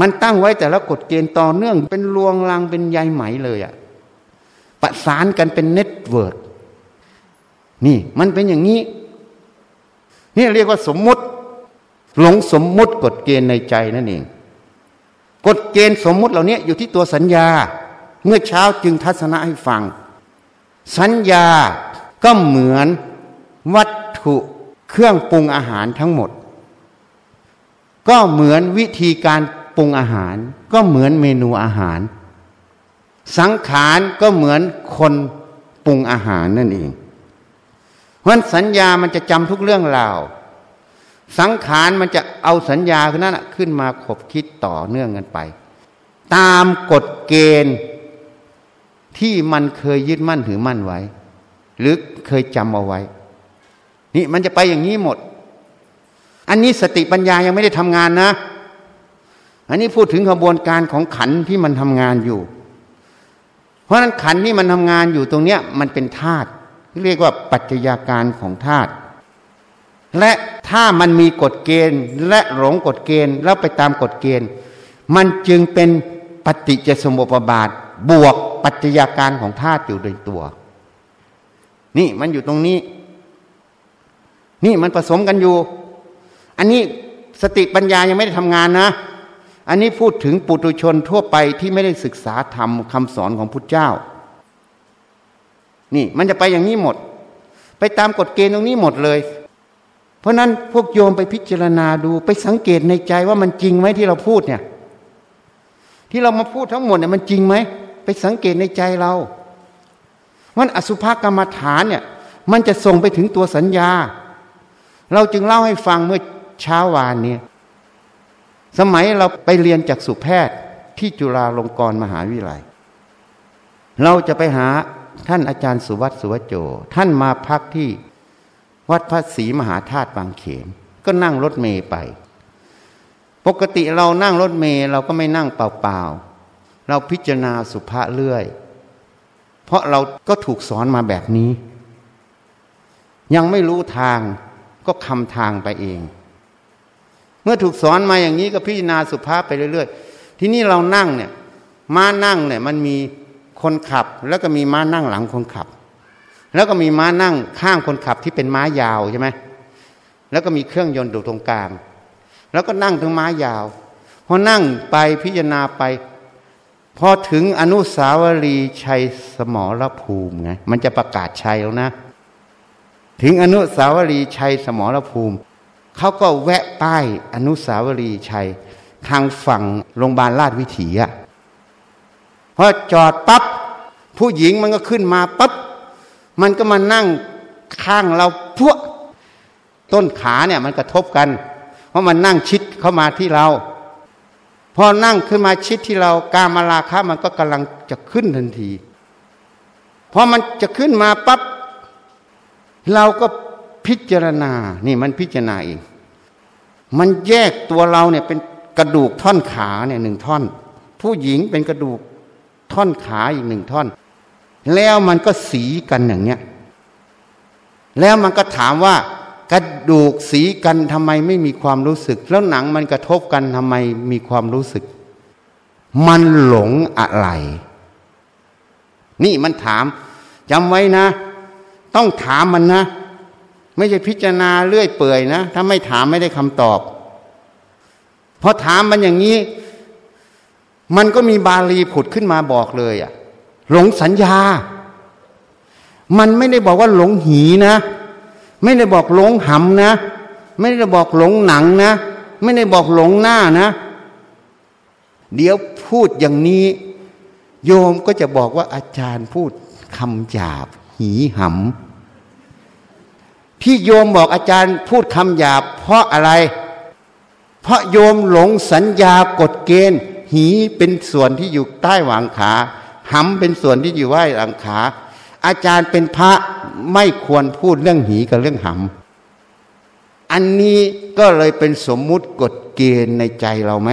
มันตั้งไว้แต่ละกฎเกณฑ์ต่อเนื่อง เป็นรวงรังเป็นใยไหมเลยอะประสานกันเป็น network นี่มันเป็นอย่างนี้ นี่เรียกว่าสมมุติ หลงสมมุติกฎเกณฑ์ในใจนั่นเองกฎเกณฑ์สมมุติเหล่านี้อยู่ที่ตัวสัญญา เมื่อเช้าจึงทัศนะให้ฟัง สัญญาก็เหมือนวัตถุเครื่องปรุงอาหารทั้งหมด ก็เหมือนวิธีการ รุงอาหาร ก็เหมือนเมนูอาหาร สังขารก็เหมือนคนปรุงอาหารนั่นเอง เพราะสัญญามันจะจำทุกเรื่องราว สังขารมันจะเอาสัญญาคนนั้นขึ้นมาขบคิดต่อเนื่องกันไป ตามกฎเกณฑ์ที่มันเคยยึดมั่นถือมั่นไว้ หรือเคยจำเอาไว้ นี่มันจะไปอย่างนี้หมด อันนี้สติปัญญายังไม่ได้ทำงานนะ อันนี้พูดถึงขบวนการของขันที่มันทำงานอยู่ เพราะนั้นขันที่มันทำงานอยู่ตรงเนี้ยมันเป็นธาตุเรียกว่าปัจจัยาการของธาตุและถ้ามันมีกฎเกณฑ์และหลงกฎเกณฑ์แล้วไปตามกฎเกณฑ์ มันจึงเป็นปฏิจจสมุปบาท บวกปัจจัยาการของธาตุอยู่ในตัว นี่มันอยู่ตรงนี้ นี่มันผสมกันอยู่ อันนี้สติปัญญายังไม่ได้ทำงานนะ อันนี้พูดถึงปุถุชนทั่วไปที่ไม่ได้ศึกษาธรรมคำสอนของพุทธเจ้า นี่มันจะไปอย่างนี้หมด ไปตามกฎเกณฑ์ตรงนี้หมดเลย เพราะนั้นพวกโยมไปพิจารณาดูไปสังเกตในใจว่ามันจริงไหมที่เราพูดเนี่ย ที่เรามาพูดทั้งหมดเนี่ยมันจริงไหมไปสังเกตในใจเราวันอสุภกรรมฐานเนี่ย มันจะส่งไปถึงตัวสัญญา เราจึงเล่าให้ฟังเมื่อเช้าวานเนี่ย สมัยเราไปเรียนจากสุแพทย์ที่จุฬาลงกรณ์มหาวิทยาลัย เราจะไปหาท่านอาจารย์สุวัตสุวโจ ท่านมาพักที่วัดพระศรีมหาธาตุบางเขน ก็นั่งรถเมย์ไป ปกติเรานั่งรถเมย์เราก็ไม่นั่งเปล่าๆ เราพิจารณาสุภาเรื่อย เพราะเราก็ถูกสอนมาแบบนี้ ยังไม่รู้ทางก็คำทางไปเอง มื่อถูกสอนมาอย่างนี้ก็พิจารณาสุภาพไปเรื่อย ๆ ที่นี่เรานั่งเนี่ยม้านั่งเนี่ยมันมีคนขับ แล้วก็มีม้านั่งหลังคนขับ แล้วก็มีม้านั่งข้างคนขับที่เป็นม้ายาวใช่ไหมแล้วก็มีเครื่องยนต์อยู่ตรงกลาง แล้วก็นั่งถึงม้ายาวพอนั่งไปพิจารณาไปพอถึงอนุสาวรีย์ชัยสมรภูมิไงมันจะประกาศชัยแล้วนะ ถึงอนุสาวรีย์ชัยสมรภูมิ เขาก็แวะป้ายอนุสาวรีย์ชัย ทางฝั่งโรงพยาบาลราชวิถีอะพอจอดปั๊บผู้หญิงมันก็ขึ้นมาปั๊บมันก็มานั่งข้างเราพวกต้นขาเนี่ยมันกระทบกัน เพราะมันนั่งชิดเข้ามาที่เรา พอนั่งขึ้นมาชิดที่เราการมาราคะมันก็กำลังจะขึ้นทันทีพอมันจะขึ้นมาปับ๊บเราก็พิจารณา นี่มันพิจารณาเอง มันแยกตัวเราเนี่ยเป็นกระดูกท่อนขาเนี่ยหนึ่งท่อน ผู้หญิงเป็นกระดูกท่อนขาอีกหนึ่งท่อน แล้วมันก็สีกันอย่างเนี้ยแล้วมันก็ถามว่ากระดูกสีกันทำไมไม่มีความรู้สึก แล้วหนังมันกระทบกันทำไมมีความรู้สึก มันหลงอะไร นี่มันถามจำไว้นะ ต้องถามมันนะ ไม่ใช่พิจารณาเลื่อยเปื่อยนะ ถ้าไม่ถามไม่ได้คำตอบพอถามมันอย่างนี้ มันก็มีบาลีผุดขึ้นมาบอกเลยอะหลงสัญญา มันไม่ได้บอกว่าหลงหีนะ ไม่ได้บอกหลงหำนะ ไม่ได้บอกหลงหนังนะ ไม่ได้บอกหลงหน้านะ เดี๋ยวพูดอย่างนี้ โยมก็จะบอกว่าอาจารย์พูดคำหยาบ หีหำ ที่โยมบอกอาจารย์พูดคำหยาบ เพราะอะไร เพราะโยมหลงสัญญากฎเกณฑ์ หีเป็นส่วนที่อยู่ใต้หวางขาหำเป็นส่วนที่อยู่ไหวหลังขา อาจารย์เป็นพระไม่ควรพูดเรื่องหีกับเรื่องหำอันนี้ก็เลยเป็นสมมุติกฎเกณฑ์ในใจเราไหม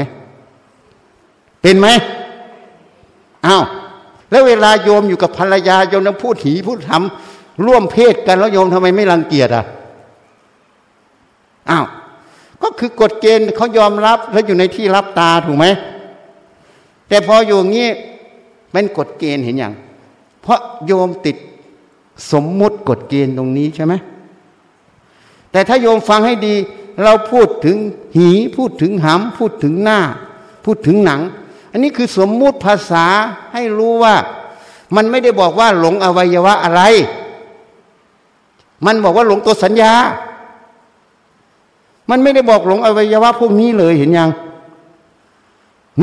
เป็นไหมอ้าวแล้วเวลาโยมอยู่กับภรรยาโยมต้องพูดหีพูดหำ ร่วมเพศกันแล้วโยมทำไมไม่รังเกียจอะอ้าวก็คือกฎเกณฑ์เขายอมรับแล้วอยู่ในที่รับตาถูกไหมแต่พออยู่งี้เป็นกฎเกณฑ์เห็นอย่าง เพราะโยมติดสมมุติกฎเกณฑ์ตรงนี้ใช่ไหมแต่ถ้าโยมฟังให้ดี เราพูดถึงหีพูดถึงหำพูดถึงหน้า พูดถึงหนัง อันนี้คือสมมุติภาษาให้รู้ว่า มันไม่ได้บอกว่าหลงอวัยวะอะไร มันบอกว่าหลงตัวสัญญา มันไม่ได้บอกหลงอวัยวะพวกนี้เลยเห็นยัง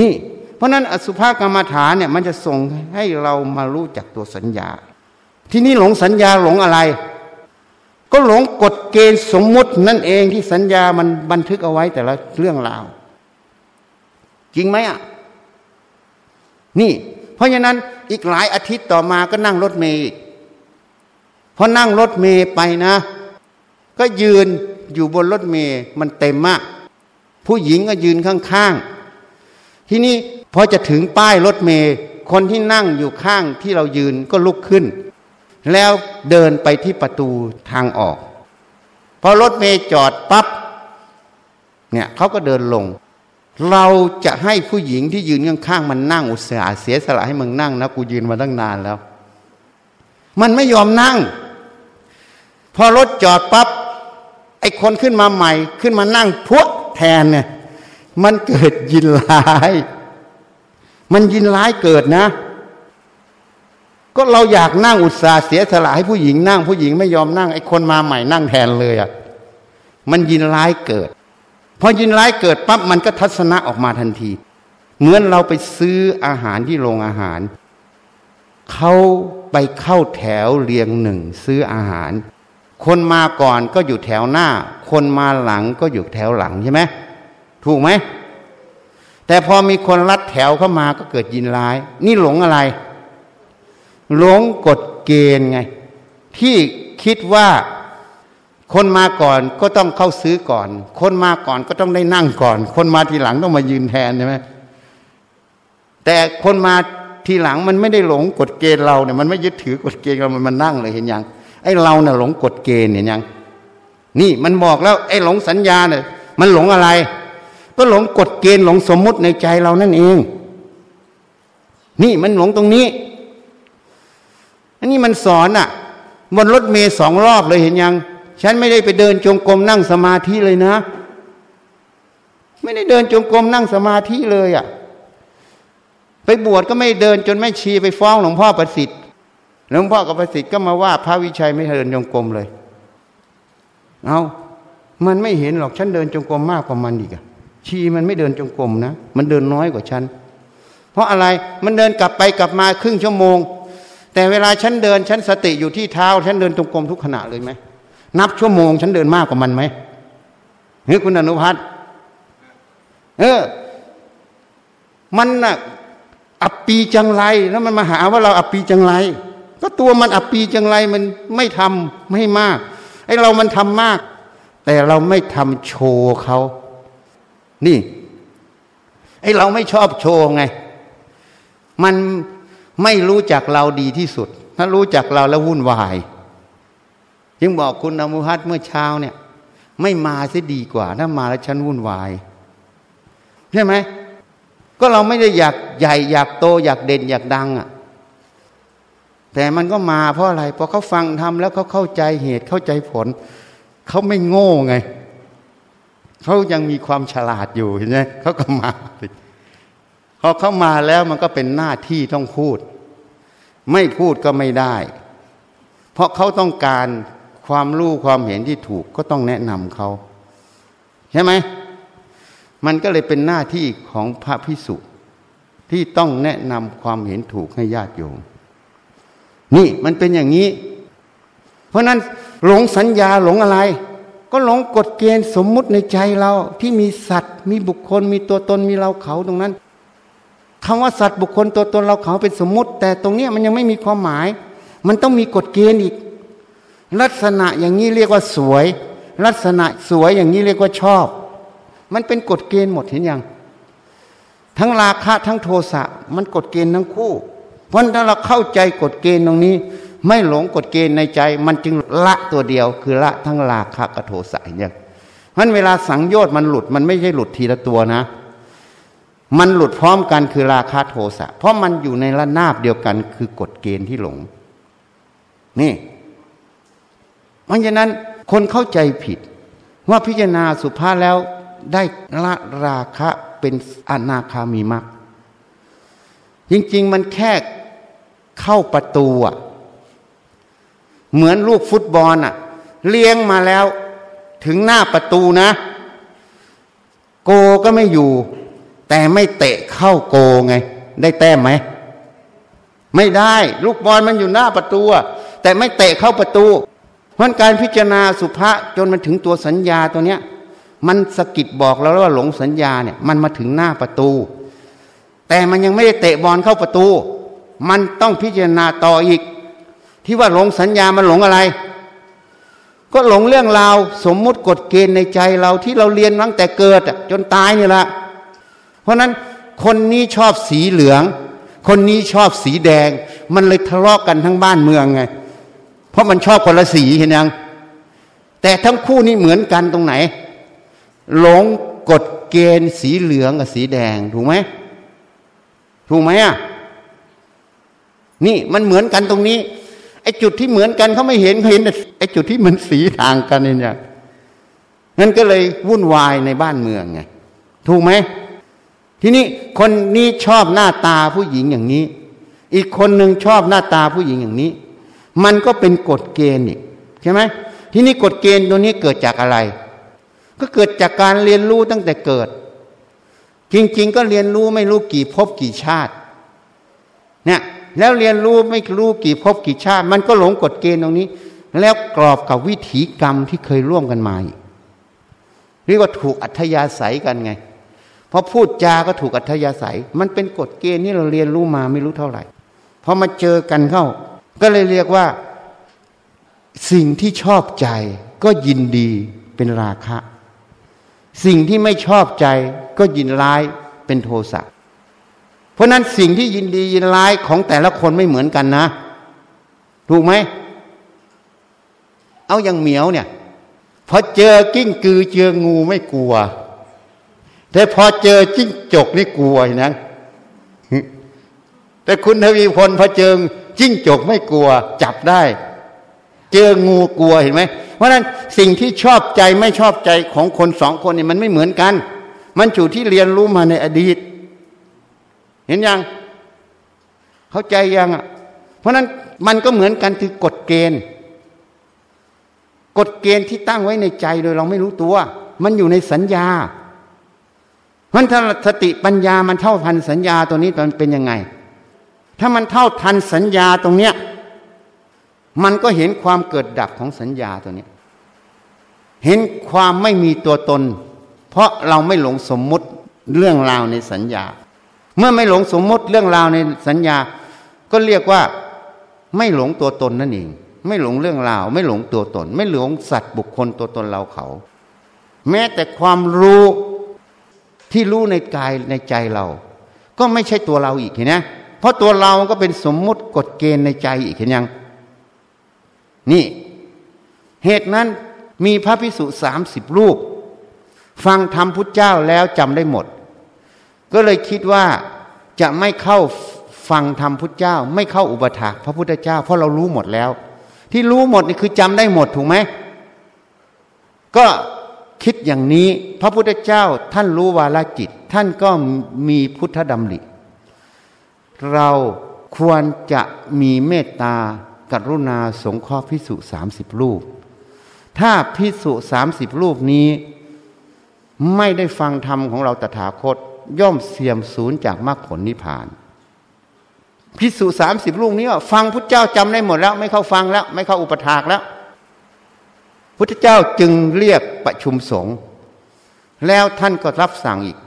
นี่ เพราะนั้นอสุภกรรมฐานเนี่ย มันจะส่งให้เรามารู้จักตัวสัญญา ที่นี่หลงสัญญาหลงอะไร ก็หลงกฎเกณฑ์สมมุตินั่นเองที่สัญญามันบันทึกเอาไว้แต่ละเรื่องราว จริงไหมอะ นี่ เพราะฉะนั้นอีกหลายอาทิตย์ต่อมาก็นั่งรถเมย์ พอนั่งรถเมย์ไปนะ ก็ยืนอยู่บนรถเมย์มันเต็มมาก ผู้หญิงก็ยืนข้างๆ ที่นี่พอจะถึงป้ายรถเมย์คนที่นั่งอยู่ข้างที่เรายืนก็ลุกขึ้น แล้วเดินไปที่ประตูทางออก พอรถเมย์จอดปับ๊บเนี่ยเขาก็เดินลง เราจะให้ผู้หญิงที่ยืนข้างๆมันนั่งอุตส่าห์เสียสละให้มึงนั่งนะกูยืนมาตั้งนานแล้ว มันไม่ยอมนั่ง พอรถจอดปับ๊บไอ้คนขึ้นมาใหม่ ขึ้นมานั่งพวกแทนเนี่ยมันเกิดยินร้าย มันยินร้ายเกิดนะ ก็เราอยากนั่งอุตสาห์เสียสละให้ผู้หญิงนั่ง ผู้หญิงไม่ยอมนั่งไอ้คนมาใหม่นั่งแทนเลยอะ่ะมันยินร้ายเกิดพอยินร้ายเกิดปั๊บมันก็ทัศนะออกมาทันที เหมือนเราไปซื้ออาหารที่โรงอาหารเขาไปเข้าแถวเรียงหนึ่งซื้ออาหาร คนมาก่อนก็อยู่แถวหน้า คนมาหลังก็อยู่แถวหลังใช่ไหมถูกไหมแต่พอมีคนรัดแถวเข้ามาก็เกิดยินร้าย นี่หลงอะไร หลงกฎเกณฑ์ไง ที่คิดว่าคนมาก่อนก็ต้องเข้าซื้อก่อน คนมาก่อนก็ต้องได้นั่งก่อน คนมาทีหลังต้องมายืนแทนใช่ไหมแต่คนมาทีหลังมันไม่ได้หลงกฎเกณฑ์เราเนี่ยมันไม่ยึดถือกฎเกณฑ์เรามันมันนั่งเลยเห็นยัง ไอ้เราเน่ะหลงกฎเกณฑ์เนี่ยยัง นี่มันบอกแล้ว ไอ้หลงสัญญาเนี่ยมันหลงอะไร ก็หลงกฎเกณฑ์หลงสมมุติในใจเรานั่นเอง นี่มันหลงตรงนี้ อันนี้มันสอนอะบนรถเมย์สองรอบเลยเห็นยัง ฉันไม่ได้ไปเดินจงกรมนั่งสมาธิเลยนะ ไม่ได้เดินจงกรมนั่งสมาธิเลยอะ ไปบวชก็ไม่เดินจนไม่ชีไปฟ้องหลวงพ่อประสิทธิ์ หลวงพ่อกับประสิทธิ์ก็มาว่าพระวิชัยไม่เดินจงกรมเลย เอามันไม่เห็นหรอกฉันเดินจงกรมมากกว่ามันอีกอะชีมันไม่เดินจงกรมนะ มันเดินน้อยกว่าฉัน เพราะอะไรมันเดินกลับไปกลับมาครึ่งชั่วโมง แต่เวลาฉันเดินฉันสติอยู่ที่เท้า ฉันเดินจงกรมทุกขณะเลยไหมนับชั่วโมง ฉันเดินมากกว่ามันไหมเฮ้ยคุณอนุพัฒน์เออ มันน่ะอับปีจังไรแล้วมันมาหาว่าเราอับปีจังไร ก็ตัวมันอับปีจังไรมันไม่ทำไม่มากไอ้เรามันทำมาก แต่เราไม่ทำโชว์เขา นี่ไอ้เราไม่ชอบโชว์ไง มันไม่รู้จักเราดีที่สุด ถ้ารู้จักเราแล้ววุ่นวายยังบอกคุณอมุฮัตเมื่อเช้าเนี่ย ไม่มาเสียดีกว่า ถ้ามาแล้วฉันวุ่นวายใช่ไหมก็เราไม่ได้อยากใหญ่อยากโตอยากเด่นอยากดังอะ่ะ แต่มันก็มาเพราะอะไรพอเขาฟังทำแล้วเขาเข้าใจเหตุเข้าใจผล เขาไม่โง่ไง เขายังมีความฉลาดอยู่เห็นไหมเขาก็มาพอเขามาแล้วมันก็เป็นหน้าที่ต้องพูด ไม่พูดก็ไม่ได้ เพราะเขาต้องการความรู้ความเห็นที่ถูกก็ต้องแนะนำเขาใช่ไหมมันก็เลยเป็นหน้าที่ของพระพิสุที่ต้องแนะนำความเห็นถูกให้ญาติโยม นี่มันเป็นอย่างนี้ เพราะนั้นหลงสัญญาหลงอะไร ก็หลงกฎเกณฑ์สมมุติในใจเราที่มีสัตว์ มีบุคคล มีตัวตนมีเราเขาตรงนั้นคำว่าสัตว์บุคคลตัวตนเราเขาเป็นสมมุติ แต่ตรงนี้มันยังไม่มีความหมาย มันต้องมีกฎเกณฑ์อีก ลักษณะอย่างนี้เรียกว่าสวย ลักษณะสวยอย่างนี้เรียกว่าชอบ มันเป็นกฎเกณฑ์หมดเห็นยังทั้งราคะทั้งโทสะมันกฎเกณฑ์ทั้งคู่ ราะถ้าเราเข้าใจกฎเกณฑ์ตรงนี้ ไม่หลงกฎเกณฑ์ในใจ มันจึงละตัวเดียว คือละทั้งราคะกับโทสะอย่างเพราะเวลาสังโยชน์มันหลุด มันไม่ใช่หลุดทีละตัวนะ มันหลุดพร้อมกันคือราคะโทสะ เพราะมันอยู่ในระนาบเดียวกัน คือกฎเกณฑ์ที่หลง นี่ เพราะฉะนั้นคนเข้าใจผิด ว่าพิจารณาสุภาษแล้วได้ละราคะเป็นอนาคามีมรรคจริง ๆ มันแค่ เข้าประตูอะเหมือนลูกฟุตบอลอะ เลี้ยงมาแล้วถึงหน้าประตูนะ โกก็ไม่อยู่ แต่ไม่เตะเข้าโกไง ได้แต้มไหมไม่ได้ ลูกบอลมันอยู่หน้าประตู แต่ไม่เตะเข้าประตู เพราะการพิจารณาสุภาษจนมันถึงตัวสัญญาตัวเนี้ย มันสกิดบอกแล้วว่าหลงสัญญาเนี่ย มันมาถึงหน้าประตู แต่มันยังไม่ได้เตะบอลเข้าประตู มันต้องพิจารณาต่ออีก ที่ว่าหลงสัญญามันหลงอะไร ก็หลงเรื่องราวสมมุติกฎเกณฑ์ในใจเราที่เราเรียนตั้งแต่เกิดจนตายนี่แหละเพราะนั้นคนนี้ชอบสีเหลือง คนนี้ชอบสีแดง มันเลยทะเลาะกกันทั้งบ้านเมืองไง เพราะมันชอบคนละสีเห็นยัง แต่ทั้งคู่นี้เหมือนกันตรงไหน หลงกฎเกณฑ์สีเหลืองกับสีแดงถูกไหมถูกไหมอะ นี่มันเหมือนกันตรงนี้ไอ้จุดที่เหมือนกันเขาไม่เห็นเขาเห็นไอ้จุดที่มันสีทางกันเนี่ยนั่นก็เลยวุ่นวายในบ้านเมืองไงถูกไหมทีนี้คนนี้ชอบหน้าตาผู้หญิงอย่างนี้ อีกคนหนึ่งชอบหน้าตาผู้หญิงอย่างนี้ มันก็เป็นกฎเกณฑ์อีกใช่ไหมทีนี้กฎเกณฑ์ตัวนี้เกิดจากอะไร ก็เกิดจากการเรียนรู้ตั้งแต่เกิด จริง ๆ ก็เรียนรู้ไม่รู้กี่ภพกี่ชาติ เนี่ย แล้วเรียนรู้ไม่รู้กี่ภพกี่ชาติ มันก็หลงกฎเกณฑ์ตรงนี้ แล้วกรอบกับวิถีกรรมที่เคยร่วมกันมาเรียกว่าถูกอัธยาศัยกันไงพอพูดจาก็ถูกอัธยาศัย มันเป็นกฎเกณฑ์ที่เราเรียนรู้มาไม่รู้เท่าไหร่พอมาเจอกันเข้า ก็เลยเรียกว่า สิ่งที่ชอบใจก็ยินดีเป็นราคะ สิ่งที่ไม่ชอบใจก็ยินร้ายเป็นโทสะ เพราะนั้นสิ่งที่ยินดียินร้ายของแต่ละคนไม่เหมือนกันนะ ถูกไหม เอาอย่างเหมียวเนี่ยพอเจอกิ้งกือเจองูไม่กลัว แต่พอเจอจิ้งจกนี่กลัวนะแต่คุณทวีพลพอเจอจิ้งจกไม่กลัว จับได้ เจองูกลัวเห็นไหมเพราะนั้นสิ่งที่ชอบใจไม่ชอบใจของคนสองคนนี่มันไม่เหมือนกัน มันอยู่ที่เรียนรู้มาในอดีต เห็นยัง เข้าใจยังอะ เพราะนั้นมันก็เหมือนกันคือกฎเกณฑ์ กฎเกณฑ์ที่ตั้งไว้ในใจโดยเราไม่รู้ตัว มันอยู่ในสัญญา เพราะถ้าสติปัญญามันเท่าทันสัญญาตัวนี้มันเป็นยังไง ถ้ามันเท่าทันสัญญาตรงเนี้ย มันก็เห็นความเกิดดับของสัญญาตัวนี้ เห็นความไม่มีตัวตน เพราะเราไม่หลงสมมุติเรื่องราวในสัญญา เมื่อไม่หลงสมมติเรื่องราวในสัญญา ก็เรียกว่าไม่หลงตัวตนนั่นเอง ไม่หลงเรื่องราว ไม่หลงตัวตน ไม่หลงสัตว์บุคคลตัวตนเราเขา แม้แต่ความรู้ที่รู้ในกายในใจเรา ก็ไม่ใช่ตัวเราอีกเห็นไหมเพราะตัวเราก็เป็นสมมุติกฎเกณฑ์ในใจอีกเห็นยัง นี่ เหตุนั้นมีพระพิสุสามสิบรูป ฟังธรรมพุทธเจ้าแล้วจำได้หมด ก็เลยคิดว่าจะไม่เข้าฟังธรรมพุทธเจ้า ไม่เข้าอุปถากพระพุทธเจ้า เพราะเรารู้หมดแล้ว ที่รู้หมดนี่คือจำได้หมดถูกไหมก็คิดอย่างนี้พระพุทธเจ้าท่านรู้วาลจิต ท่านก็มีพุทธดำริ เราควรจะมีเมตตากรุณาสงเคราะห์พิสุสามสิบรูป ถ้าพิสุสามสิบรูปนี้ ไม่ได้ฟังธรรมของเราตถาคต ย่อมเสียมสูญจากมรรคผลนิพพานพิสุสามสิบรูปนี้ฟังพุทธเจ้าจำได้หมดแล้ว ไม่เข้าฟังแล้ว ไม่เข้าอุปถากแล้ว พุทธเจ้าจึงเรียกประชุมสงฆ์แล้วท่านก็รับสั่งอีก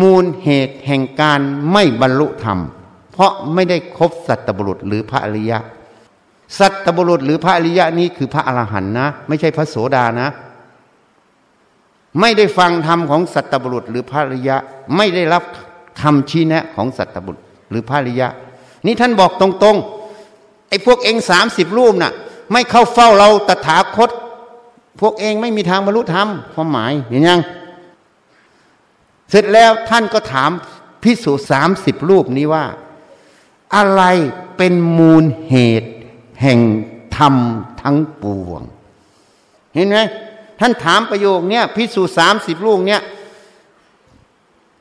มูลเหตุแห่งการไม่บรรลุธรรม เพราะไม่ได้ครบสัตบุรุษหรือพระอริยะ สัตบุรุษหรือพระอริยะนี้คือพระอรหันต์นะ ไม่ใช่พระโสดานะ ไม่ได้ฟังธรรมของสัตบุรุษหรือพระอริยะ ไม่ได้รับคำชี้แนะของสัตบุรุษหรือพระอริยะ นี่ท่านบอกตรงๆไอ้พวกเองสามสิบรูปน่ะ ไม่เข้าเฝ้าเราตถาคต พวกเองไม่มีทางบรรลุธรรมความหมายเห็นยัง เสร็จแล้วท่านก็ถามพิสูจสามสิบรูปนี้ว่า อะไรเป็นมูลเหตุ แห่งธรรมทั้งปวง เห็นไหม ท่านถามประโยคนี้พิสูจสามสิบลูกเนี้ย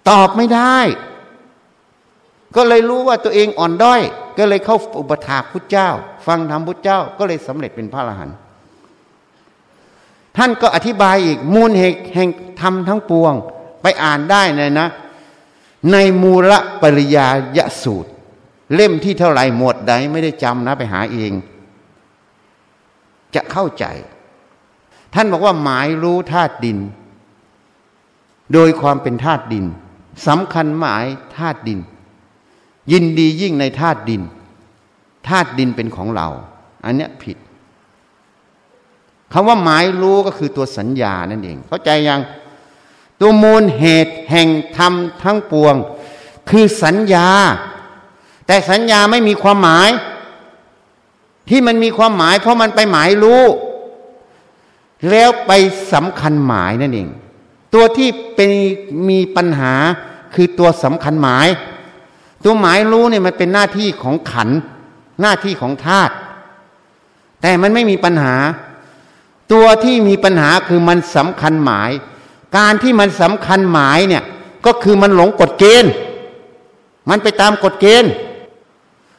ตอบไม่ได้ ก็เลยรู้ว่าตัวเองอ่อนด้อย ก็เลยเข้าอุปถากพุทธเจ้า ฟังธรรมพุทธเจ้า ก็เลยสำเร็จเป็นพระอรหันต์ท่านก็อธิบายอีกมูลเหตุแห่งธรรมทั้งปวง ไปอ่านได้เลยนะ ในมูลปริยายสูตร เล่มที่เท่าไหร่หมวดใดไม่ได้จำนะไปหาเอง จะเข้าใจ ท่านบอกว่าหมายรู้ธาตุดิน โดยความเป็นธาตุดินสำคัญหมายธาตุดิน ยินดียิ่งในธาตุดินธาตุดินเป็นของเรา อันเนี้ยผิดคำว่าหมายรู้ก็คือตัวสัญญานั่นเอง เข้าใจยังตัวมูลเหตุแห่งธรรมทั้งปวง คือสัญญา แต่สัญญาไม่มีความหมาย ที่มันมีความหมาย เพราะมันไปหมายรู้ แล้วไปสำคัญหมายนั่นเอง ตัวที่เป็นมีปัญหาคือตัวสำคัญหมาย ตัวหมายรู้เนี่ยมันเป็นหน้าที่ของขัน หน้าที่ของธาตุแต่มันไม่มีปัญหา ตัวที่มีปัญหาคือมันสำคัญหมาย การที่มันสำคัญหมายเนี่ยก็คือมันหลงกฎเกณฑ์ มันไปตามกฎเกณฑ์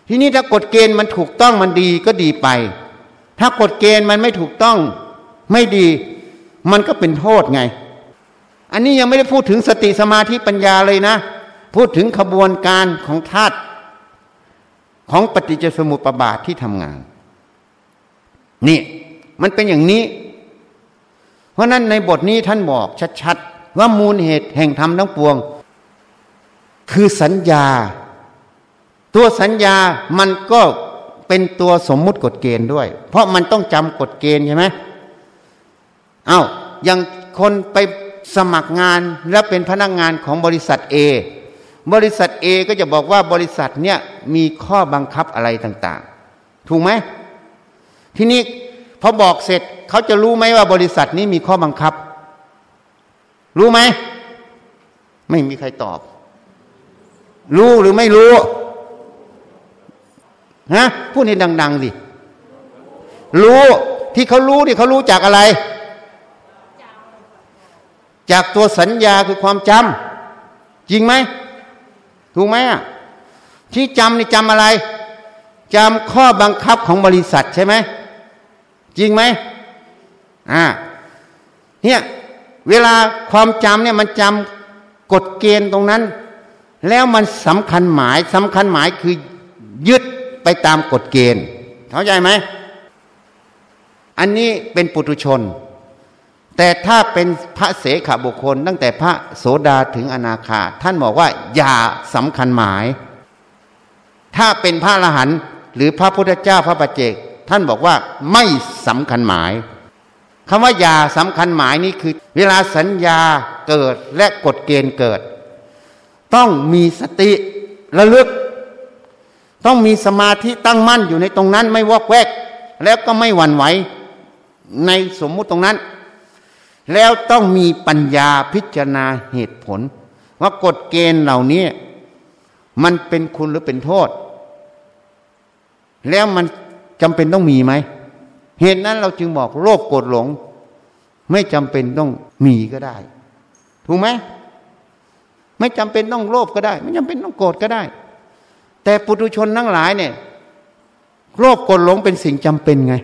ทีนี้ถ้ากฎเกณฑ์มันถูกต้องมันดีก็ดีไป ถ้ากฎเกณฑ์มันไม่ถูกต้อง ไม่ดีมันก็เป็นโทษไง อันนี้ยังไม่ได้พูดถึงสติสมาธิปัญญาเลยนะ พูดถึงขบวนการของธาตุของปฏิจจสมุปบาทที่ทำงาน นี่มันเป็นอย่างนี้ เพราะนั้นในบทนี้ท่านบอกชัดๆ ว่ามูลเหตุแห่งธรรมทั้งปวง คือสัญญา ตัวสัญญามันก็เป็นตัวสมมุติกฎเกณฑ์ด้วย เพราะมันต้องจำกฎเกณฑ์ใช่ไหม อา้าอย่างคนไปสมัครงานแล้วเป็นพนักงงานของบริษัท A บริษัท A ก็จะบอกว่าบริษัทเนี้ยมีข้อบังคับอะไรต่างๆ ถูกไหมทีนี้พอบอกเสร็จเขาจะรู้ไหมว่าบริษัทนี้มีข้อบังคับ รู้ไหม ไม่มีใครตอบ รู้หรือไม่รู้ฮะพูดให้ดังๆสิรู้ที่เขารู้ที่เขารู้จากอะไร จากตัวสัญญาคือความจำจริงไหมถูกไหมอะที่จำนี่จำอะไร จำข้อบังคับของบริษัทใช่ไหมจริงไหมอ่าเนี่ยเวลาความจำเนี่ยมันจำกฎเกณฑ์ตรงนั้น แล้วมันสำคัญหมายสำคัญหมายคือยึดไปตามกฎเกณฑ์ เข้าใจไหม อันนี้เป็นปุถุชน แต่ถ้าเป็นพระเสขบุคคล ตั้งแต่พระโสดาถึงอนาคาท่านบอกว่าอย่าสำคัญหมาย ถ้าเป็นพระอรหันต์หรือพระพุทธเจ้าพระปัจเจก ท่านบอกว่าไม่สำคัญหมายคำว่าอย่าสำคัญหมายนี้คือ เวลาสัญญาเกิดและกฎเกณฑ์เกิด ต้องมีสติระลึก ต้องมีสมาธิตั้งมั่นอยู่ในตรงนั้นไม่วอกแวก แล้วก็ไม่หวั่นไหวในสมมุติตรงนั้น แล้วต้องมีปัญญาพิจารณาเหตุผล ว่ากฎเกณฑ์เหล่านี้มันเป็นคุณหรือเป็นโทษ แล้วมันจำเป็นต้องมีไหม เหตุนั้นเราจึงบอกโลภโกรธหลง ไม่จำเป็นต้องมีก็ได้ ถูกไหมไม่จำเป็นต้องโลภก็ได้ ไม่จำเป็นต้องโกรธก็ได้ แต่ปุถุชนทั้งหลายเนี่ยโลภโกรธหลงเป็นสิ่งจำเป็นไง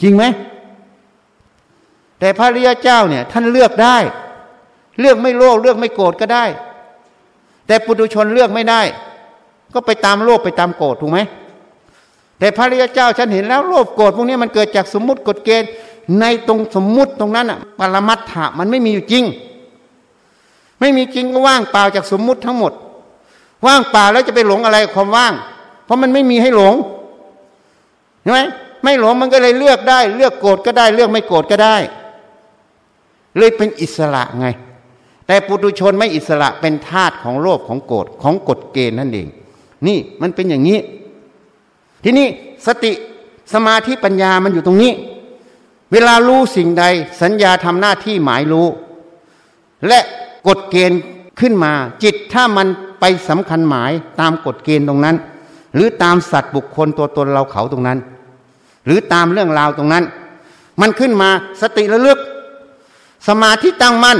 จริงไหม แต่พระริยเจ้าเนี่ยท่านเลือกได้ เลือกไม่โลภเลือกไม่โกรธก็ได้ แต่ปุถุชนเลือกไม่ได้ ก็ไปตามโลภไปตามโกรธถูกไหมแต่พระริยเจ้าฉันเห็นแล้วโลภโกรธพวกนี้มันเกิดจากสมมุติกฎเกณฑ์ในตรงสมมุติตรงนั้นอะปรมัตถะมันไม่มีอยู่จริง ไม่มีจริงก็ว่างเปล่าจากสมมุติทั้งหมด ว่างเปล่าแล้วจะไปหลงอะไรความว่าง เพราะมันไม่มีให้หลงใช่ไหมไม่หลงมันก็เลยเลือกได้ เลือกโกรธก็ได้ เลือกไม่โกรธก็ได้ เลยเป็นอิสระไง แต่ปุถุชนไม่อิสระเป็นทาตของโลภของโกรธของกฎเกณฑ์นั่นเอง นี่มันเป็นอย่างนี้ ทีนี้สติสมาธิปัญญามันอยู่ตรงนี้ เวลารู้สิ่งใดสัญญาทำหน้าที่หมายรู้ และกฎเกณฑ์ขึ้นมา จิตถ้ามันไปสำคัญหมายตามกฎเกณฑ์ตรงนั้น หรือตามสัตว์บุคคลตัวตนเราเขาตรงนั้น หรือตามเรื่องราวตรงนั้น มันขึ้นมาสติระลึก สมาธิตั้งมั่น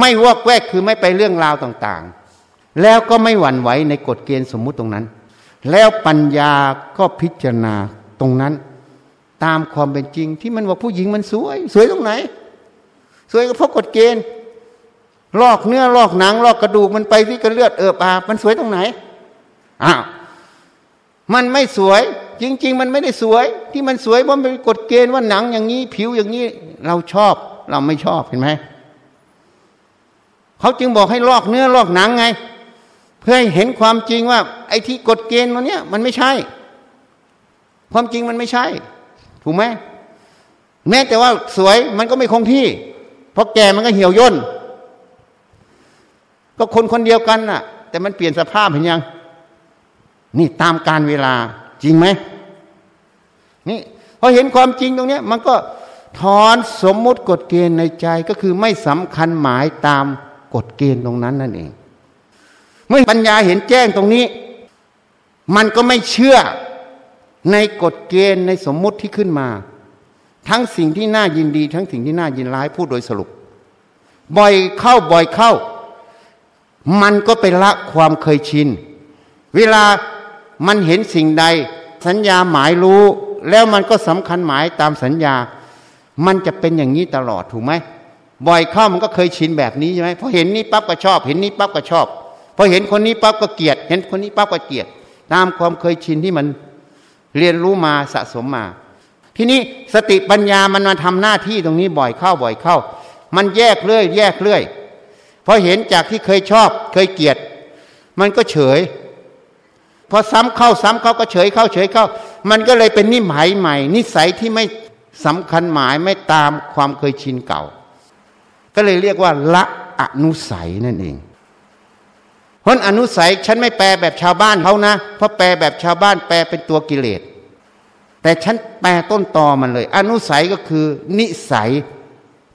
ไม่วอกแวกคือไม่ไปเรื่องราวต่างๆ แล้วก็ไม่หวั่นไหวในกฎเกณฑ์สมมุติตรงนั้น แล้วปัญญาก็พิจารณาตรงนั้น ตามความเป็นจริงที่มันว่าผู้หญิงมันสวย สวยตรงไหน สวยก็เพราะกฎเกณฑ์ ลอกเนื้อลอกหนัง ลอกกระดูกมันไปที่กระเลือดเอิบอาบมันสวยตรงไหนอ้าวมันไม่สวย จริง ๆ มันไม่ได้สวย ที่มันสวยเพราะมันเป็นกฎเกณฑ์ว่าหนังอย่างนี้ ผิวอย่างนี้เราชอบ เราไม่ชอบเห็นไหมเขาจึงบอกให้ลอกเนื้อลอกหนังไง เพื่อให้เห็นความจริงว่า ไอ้ที่กฎเกณฑ์มันเนี้ยมันไม่ใช่ ความจริงมันไม่ใช่ ถูกไหมแม้แต่ว่าสวยมันก็ไม่คงที่ เพราะแก่มันก็เหี่ยวย่นก็คนคนเดียวกันน่ะ แต่มันเปลี่ยนสภาพเห็นยัง นี่ตามการเวลาจริงไหมนี่พอเห็นความจริงตรงเนี้ย มันก็ ถอนสมมุติกฎเกณฑ์ในใจก็คือไม่สำคัญหมายตามกฎเกณฑ์ตรงนั้นนั่นเอง เมื่อปัญญาเห็นแจ้งตรงนี้ มันก็ไม่เชื่อในกฎเกณฑ์ในสมมุติที่ขึ้นมา ทั้งสิ่งที่น่ายินดี ทั้งสิ่งที่น่ายินร้ายพูดโดยสรุป บ่อยเข้าบ่อยเข้า มันก็เป็นละความเคยชิน เวลามันเห็นสิ่งใด สัญญาหมายรู้ แล้วมันก็สำคัญหมายตามสัญญา มันจะเป็นอย่างนี้ตลอดถูกไหมบ่อยเข้ามันก็เคยชินแบบนี้ใช่ไหมพอเห็นนี้ปั๊บก็ชอบ เห็นนี้ปั๊บก็ชอบพอเห็นคนนี้ปั๊บก็เกลียด เห็นคนนี้ปั๊บก็เกลียด ตามความเคยชินที่มันเรียนรู้มาสะสมมา ทีนี้สติปัญญามันมาทำหน้าที่ตรงนี้บ่อยเข้าบ่อยเข้า มันแยกเรื่อย แยกเรื่อยพอเห็นจากที่เคยชอบ เคยเกลียด มันก็เฉยพอซ้ำเข้าซ้ำเข้าก็เฉยเข้าเฉยเข้า มันก็เลยเป็นนิหมายใหม่ นิสัยที่ไม่ สำคัญหมายไม่ตามความเคยชินเก่า ก็เลยเรียกว่า ละอนุสัยนั่นเองเพราะอนุสัยฉันไม่แปลแบบชาวบ้านเขานะ เพราะแปลแบบชาวบ้านแปลเป็นตัวกิเลส แต่ฉันแปลต้นตอมันเลย อนุสัยก็คือ นิสัย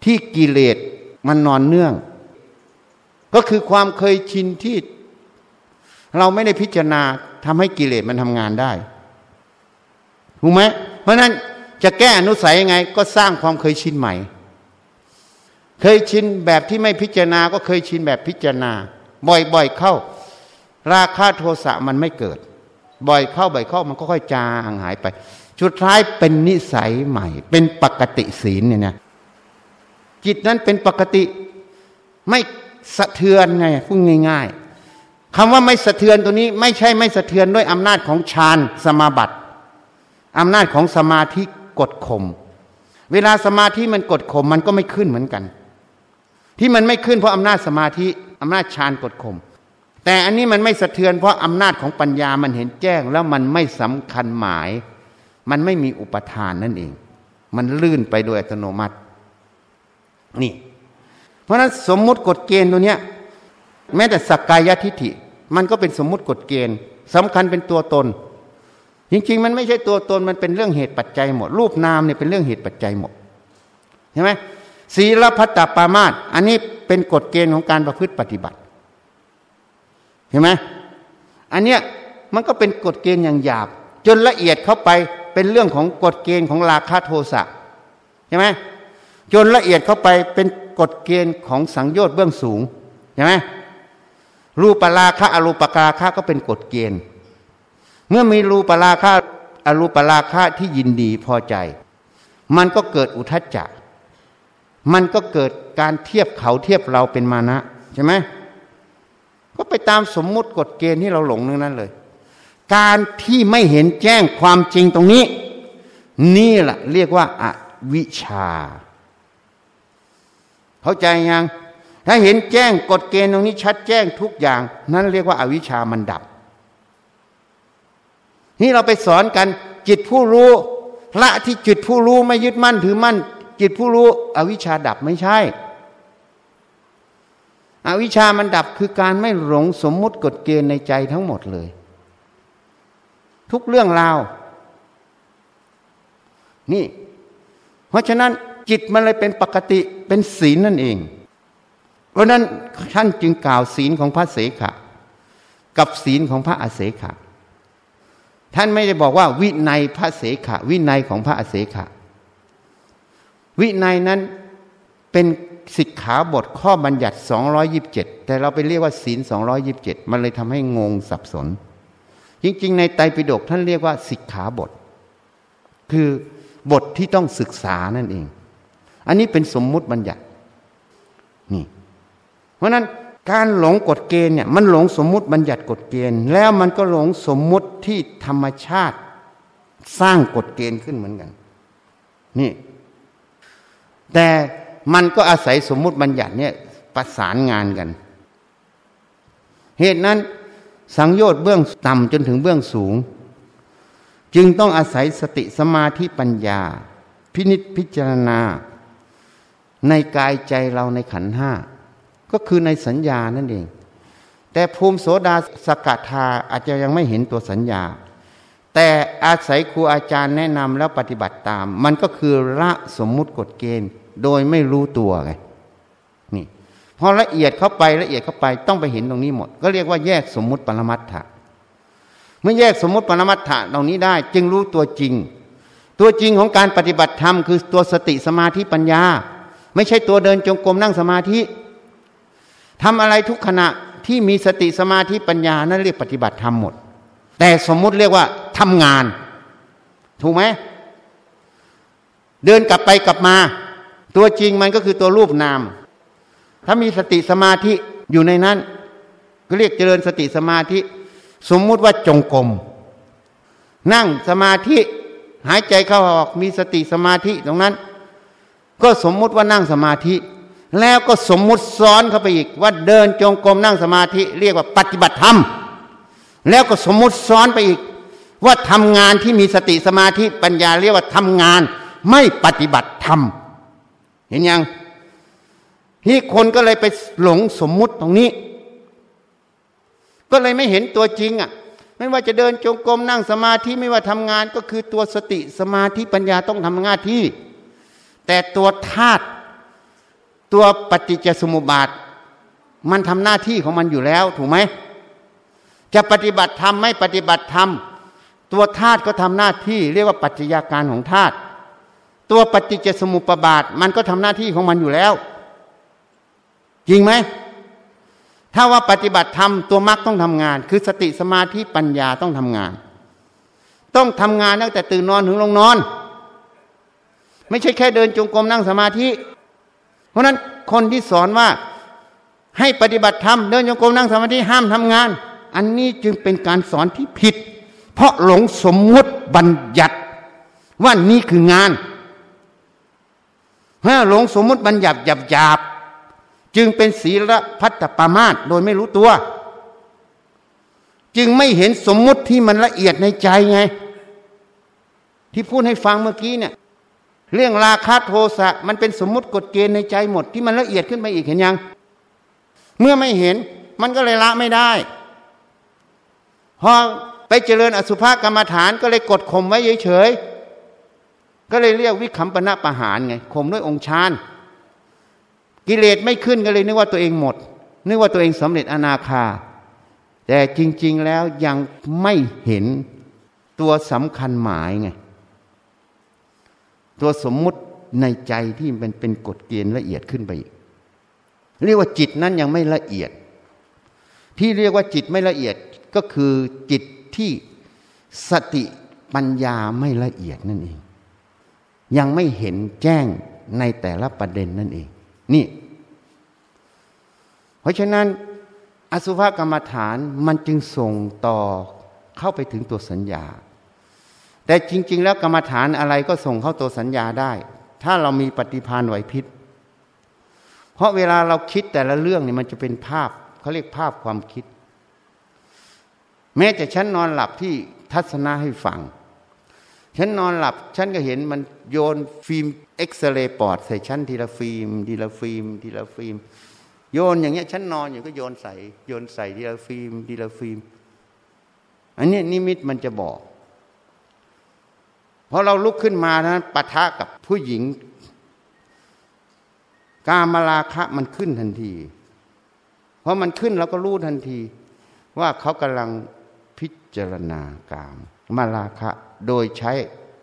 ที่กิเลสมันนอนเนื่อง ก็คือความเคยชินที่ เราไม่ได้พิจารณาทำให้กิเลสมันทำงานได้ถูกไหมเพราะนั้น จะแก้อนุสัยยังไง ก็สร้างความเคยชินใหม่ เคยชินแบบที่ไม่พิจารณาก็เคยชินแบบพิจารณา บ่อยๆเข้า ราคาโทสะมันไม่เกิด บ่อยเข้าบ่อยเข้ามันก็ค่อยจางหายไปสุดท้ายเป็นนิสัยใหม่ เป็นปกติศีลเนี่ยนะจิตนั้นเป็นปกติไม่สะเทือนไงพูดง่ายๆคำว่าไม่สะเทือนตัวนี้ ไม่ใช่ไม่สะเทือนด้วยอำนาจของฌานสมาบัติอำนาจของสมาธิ กดข่มเวลาสมาธิมันกดข่มมันก็ไม่ขึ้นเหมือนกัน ที่มันไม่ขึ้นเพราะอำนาจสมาธิอำนาจฌานกดข่มแต่อันนี้มันไม่สะเทือนเพราะอำนาจของปัญญามันเห็นแจ้ง แล้วมันไม่สำคัญหมาย มันไม่มีอุปทานนั่นเอง มันลื่นไปโดยอัตโนมัติ นี่ เพราะฉะนั้นสมมุติกฎเกณฑ์ตัวเนี้ย แม้แต่สักกายทิฏฐิ มันก็เป็นสมมุติกฎเกณฑ์สำคัญเป็นตัวตน จริงๆ มันไม่ใช่ตัวตนมันเป็นเรื่องเหตุปัจจัยหมด รูปนามเนี่ยเป็นเรื่องเหตุปัจจัยหมดใช่ไหมศีลพัตตปามาตอันนี้เป็นกฎเกณฑ์ของการประพฤติปฏิบัติเห็นไหมอันเนี้ยมันก็เป็นกฎเกณฑ์อย่างหยาบ จนละเอียดเข้าไปเป็นเรื่องของกฎเกณฑ์ของราคะโทสะใช่ไหมจนละเอียดเข้าไปเป็นกฎเกณฑ์ของสังโยชน์เบื้องสูงใช่ไหมรูปราคะอรูปราคะก็เป็นกฎเกณฑ์ เมื่อมีรูปราคะอรูปราคะที่ยินดีพอใจ มันก็เกิดอุทจจะ มันก็เกิดการเทียบเขาเทียบเราเป็นมานะใช่ไหมก็ไปตามสมมุติกฎเกณฑ์ที่เราหลงนึงนั้นเลย การที่ไม่เห็นแจ้งความจริงตรงนี้ นี่แหละเรียกว่าอาวิชา เข้าใจยัง ถ้าเห็นแจ้งกฎเกณฑ์ตรงนี้ชัดแจ้งทุกอย่าง นั่นเรียกว่าอาวิชามันดับ นี่เราไปสอนกันจิตผู้รู้ ละที่จิตผู้รู้ไม่ยึดมั่นถือมั่น จิตผู้รู้ อวิชชาดับไม่ใช่ อวิชามันดับคือการไม่หลงสมมุติกฎเกณฑ์ในใจทั้งหมดเลย ทุกเรื่องราวนี่ เพราะฉะนั้นจิตมันเลยเป็นปกติเป็นศีลนั่นเอง เพราะนั้นท่านจึงกล่าวศีลของพระเสขะ กับศีลของพระอาเสขะ ท่านไม่ได้บอกว่า วินัยพระเสขะ วินัยของพระอเสขะ วินัยนั้นเป็นสิกขาบทข้อบัญญัติ 227 แต่เราไปเรียกว่าศีล 227 มันเลยทำให้งงสับสน จริงๆ ในไตรปิฎกท่านเรียกว่าสิกขาบท คือบทที่ต้องศึกษานั่นเอง อันนี้เป็นสมมุติบัญญัติ นี่ เพราะนั้น การหลงกฎเกณฑ์เนี่ยมันหลงสมมุติบัญญัติกฎเกณฑ์ แล้วมันก็หลงสมมุติที่ธรรมชาติสร้างกฎเกณฑ์ขึ้นเหมือนกัน นี่ แต่มันก็อาศัยสมมุติบัญญัติเนี่ยประสานงานกัน เหตุนั้น สังโยชน์เบื้องต่ำจนถึงเบื้องสูง จึงต้องอาศัยสติสมาธิปัญญา พินิษพิจารณา ในกายใจเราในขันห้า ก็คือในสัญญานั่นเอง แต่ภูมิโสดาสกัดทาอาจจะยังไม่เห็นตัวสัญญา แต่อาศัยครูอาจารย์แนะนำแล้วปฏิบัติตาม มันก็คือละสมมุติกฎเกณฑ์ โดยไม่รู้ตัวไงนี่พอละเอียดเข้าไปละเอียดเข้าไปต้องไปเห็นตรงนี้หมด ก็เรียกว่าแยกสมมุติปรมัตถะเมื่อแยกสมมุติปรมัตถะตรงนี้ได้ จึงรู้ตัวจริง ตัวจริงของการปฏิบัติธรรมคือตัวสติสมาธิปัญญา ไม่ใช่ตัวเดินจงกรมนั่งสมาธิ ทำอะไรทุกขณะที่มีสติสมาธิปัญญานั่นเรียกปฏิบัติธรรมหมด แต่สมมุติเรียกว่าทำงาน ถูกไหมเดินกลับไปกลับมา ตัวจริงมันก็คือตัวรูปนาม ถ้ามีสติสมาธิอยู่ในนั้น ก็เรียกเจริญสติสมาธิ สมมุติว่าจงกรมนั่งสมาธิหายใจเข้าออกมีสติสมาธิตรงนั้น ก็สมมุติว่านั่งสมาธิ แล้วก็สมมุติซ้อนเข้าไปอีก ว่าเดินจงกรมนั่งสมาธิ เรียกว่าปฏิบัติธรรม แล้วก็สมมุติซ้อนไปอีก ว่าทำงานที่มีสติสมาธิปัญญาเรียกว่าทำงาน ไม่ปฏิบัติธรรม เห็นยังนี่คนก็เลยไปหลงสมมุติตรงนี้ ก็เลยไม่เห็นตัวจริงอะ ไม่ว่าจะเดินจงกรมนั่งสมาธิไม่ว่าทำงานก็คือตัวสติสมาธิปัญญาต้องทำงานที่ แต่ตัวธาตุ ตัวปฏิจจสมุปบาท มันทำหน้าที่ของมันอยู่แล้วถูกไหมจะปฏิบัติธรรมไม่ปฏิบัติธรรมตัวธาตุก็ทำหน้าที่ เรียกว่าปัจจัยาการของธาตุตัวปฏิจจสมุปบาท มันก็ทำหน้าที่ของมันอยู่แล้ว จริงไหมถ้าว่าปฏิบัติธรรมตัวมรรคต้องทำงาน คือสติสมาธิปัญญาต้องทำงาน ต้องทำงานตั้งแต่ตื่นนอนถึงลงนอน ไม่ใช่แค่เดินจงกรมนั่งสมาธิ เพราะนั้นคนที่สอนว่าให้ปฏิบัติธรรมเดินจงกมนั่งสมาธิห้ามทำงาน อันนี้จึงเป็นการสอนที่ผิด เพราะหลงสมมุติบัญญัติว่านี่คืองานถ้าหลงสมมุติบัญญัติหยาบหยาบจึงเป็นศีลพัตตปามาตโดยไม่รู้ตัว จึงไม่เห็นสมมุติที่มันละเอียดในใจไง ที่พูดให้ฟังเมื่อกี้เนี่ย เรื่องราคาโทสะมันเป็นสมมุติกฎเกณฑ์ในใจหมดที่มันละเอียดขึ้นไปอีกเห็นยัง เมื่อไม่เห็นมันก็เลยละไม่ได้ พอไปเจริญอสุภกรรมฐานก็เลยกดข่มไว้เฉยๆก็เลยเรียกวิคัมปนะประหารไงข่มด้วยองค์ฌานกิเลสไม่ขึ้นก็เลยนึกว่าตัวเองหมด นึกว่าตัวเองสำเร็จอนาคา แต่จริง ๆแล้วยังไม่เห็นตัวสำคัญหมายไง ตัวสมมุติในใจที่มันเป็นกฎเกณฑ์ละเอียดขึ้นไปอีกเรียกว่าจิตนั้นยังไม่ละเอียด ที่เรียกว่าจิตไม่ละเอียดก็คือจิตที่สติปัญญาไม่ละเอียดนั่นเอง ยังไม่เห็นแจ้งในแต่ละประเด็นนั่นเอง นี่ เพราะฉะนั้น อสุภกรรมฐานมันจึงส่งต่อเข้าไปถึงตัวสัญญา แต่จริง ๆ แล้วกรรมฐานอะไรก็ส่งเข้าตัวสัญญาได้ ถ้าเรามีปฏิพานไหวพิษ เพราะเวลาเราคิดแต่ละเรื่องนี่มันจะเป็นภาพเขาเรียกภาพความคิด แม้แต่ฉันนอนหลับที่ทัศนะให้ฟังฉันนอนหลับ ฉันก็เห็นมันโยนฟิล์มเอ็กซเรย์ปอดใส่ฉันทีละฟิล์มทีละฟิล์มทีละฟิล์มโยนอย่างเงี้ยฉันนอนอยู่ก็โยนใส่โยนใส่ทีละฟิล์มทีละฟิล์มอันนี้นิมิตมันจะบอก พอเราลุกขึ้นมานะปะทะกับผู้หญิง กามราคะมันขึ้นทันที เพราะมันขึ้นเราก็รู้ทันที ว่าเขากำลังพิจารณากามมาราคะโดยใช้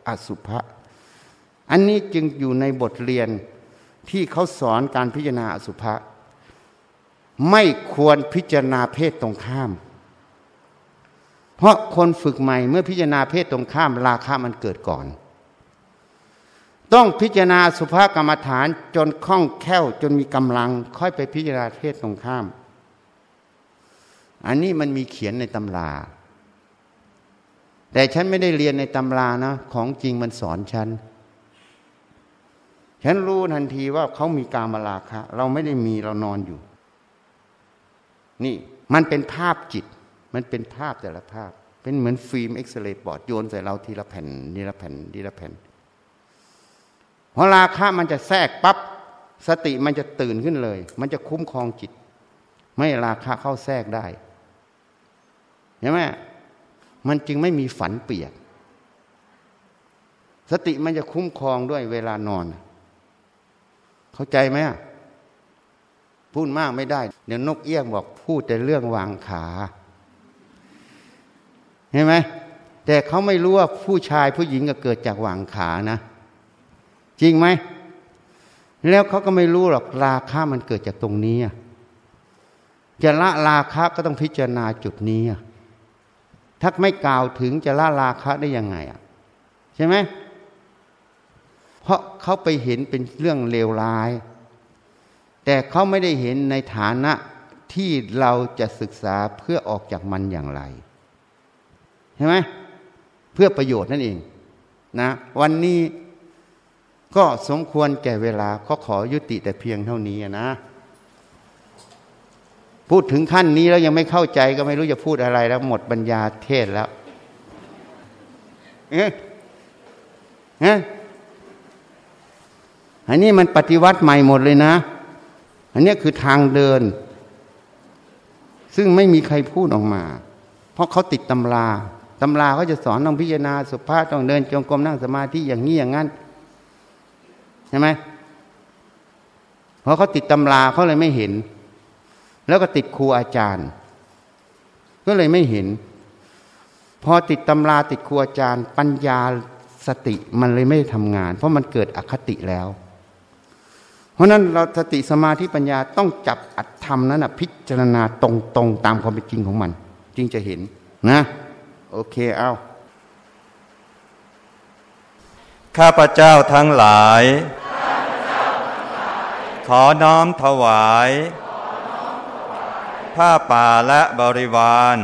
อสุภะอันนี้จึงอยู่ในบทเรียนที่เขาสอนการพิจารณาอสุภะไม่ควรพิจารณาเพศตรงข้าม เพราะคนฝึกใหม่เมื่อพิจารณาเพศตรงข้ามราคะมันเกิดก่อน ต้องพิจารณาสุภากรรมฐานจนคล่องแคล่วจนมีกำลัง ค่อยไปพิจารณาเพศตรงข้าม อันนี้มันมีเขียนในตำรา แต่ฉันไม่ได้เรียนในตำรานะของจริงมันสอนฉันฉันรู้ทันทีว่าเขามีการมาลาคะ เราไม่ได้มีเรานอนอยู่ นี่มันเป็นภาพจิต มันเป็นภาพแต่ละภาพ เป็นเหมือนฟิล์มเอ็กซเรย์บอร์ดโยนใส่เราทีละแผ่นทีละแผ่นทีละแผ่นพอราคะมันจะแทรกปับ๊บสติมันจะตื่นขึ้นเลย มันจะคุ้มครองจิต ไม่ราคะเข้าแทรกได้เห็นไหมมันจึงไม่มีฝันเปียก สติมันจะคุ้มครองด้วยเวลานอน เข้าใจไหมพูดมากไม่ได้ เดี๋ยวนกเอี้ยงบอกพูดแต่เรื่องวางขา เห็นไหมแต่เขาไม่รู้ว่าผู้ชายผู้หญิงก็เกิดจากหว่างขานะ จริงไหมแล้วเขาก็ไม่รู้หรอกราคามันเกิดจากตรงนี้จะละราคาก็ต้องพิจารณาจุดนี้ถ้าไม่กล่าวถึงจะละราคะได้ยังไงอะใช่ไหมเพราะเขาไปเห็นเป็นเรื่องเลวร้าย แต่เขาไม่ได้เห็นในฐานะที่เราจะศึกษาเพื่อออกจากมันอย่างไร ใช่ไหมเพื่อประโยชน์นั่นเองนะ วันนี้ก็สมควรแก่เวลาก็ขอยุติแต่เพียงเท่านี้นะ พูดถึงขั้นนี้แล้วยังไม่เข้าใจก็ไม่รู้จะพูดอะไรแล้วหมดปัญญาเทศแล้วเอ๊ะอันนี้มันปฏิวัติใหม่หมดเลยนะ อันนี้คือทางเดิน ซึ่งไม่มีใครพูดออกมา เพราะเขาติดตำรา ตำราเขาจะสอนต้องพิจารณาสุภาพต้องเดินจงกรมนั่งสมาธิอย่างนี้อย่างนั้นใช่ไหมเพราะเขาติดตำราเขาเลยไม่เห็น แล้วก็ติดครูอาจารย์ ก็เลยไม่เห็น พอติดตำราติดครูอาจารย์ ปัญญาสติมันเลยไม่ทำงาน เพราะมันเกิดอคติแล้ว เพราะนั้นเราสติสมาธิปัญญาต้องจับอัตธรรมนั้นนะพิจารณาตรงๆตามความเป็นจริงของมัน จึงจะเห็นนะ โอเคเอาข้าพเจ้าทั้งหลาย ขอน้อมถวาย ผ้าป่าและบริวาร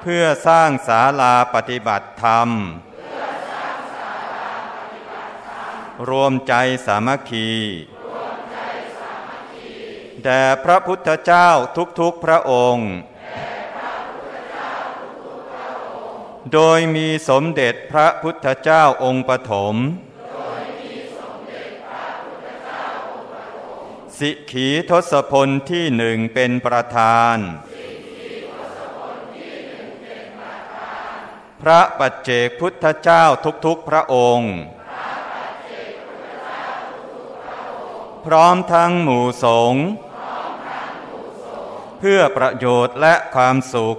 เพื่อสร้างศาลาปฏิบัติธรรม รวมใจสามัคคี แด่พระพุทธเจ้าทุกๆพระองค์ แโดยมีสมเด็จพระพุทธเจ้าองค์ปฐมสิขีทศพลที่หนึ่งเป็นประธาน พระปัจเจกพุทธเจ้าทุกๆพระองค์ พร้อมทั้งหมู่สงฆ์เพื่อประโยชน์และความสุข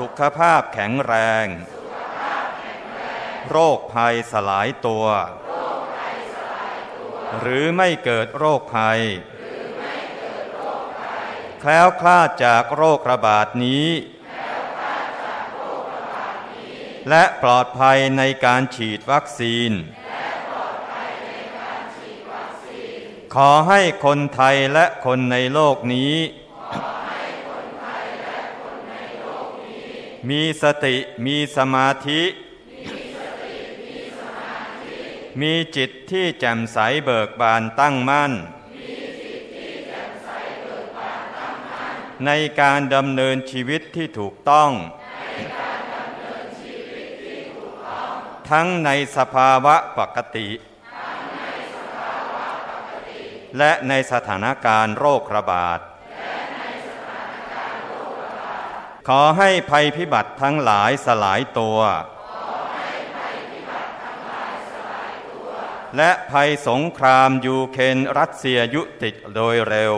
สุขภาพแข็งแรง โรคภัยสลายตัว หรือไม่เกิดโรคภัย แคล้วคลาดจากโรคระบาดนี้ และปลอดภัยในการฉีดวัคซีน ขอให้คนไทยและคนในโลกนี้ มีสติมีสมาธิ มีจิตที่แจ่มใสเบิกบานตั้งมั่น ในการดำเนินชีวิตที่ถูกต้อง ทั้งในสภาวะปกติ และในสถานการณ์โรคระบาด ขอให้ภัยพิบัติทั้งหลายสลายตัว และภัยสงครามยูเครนรัสเซียยุติโดยเร็ว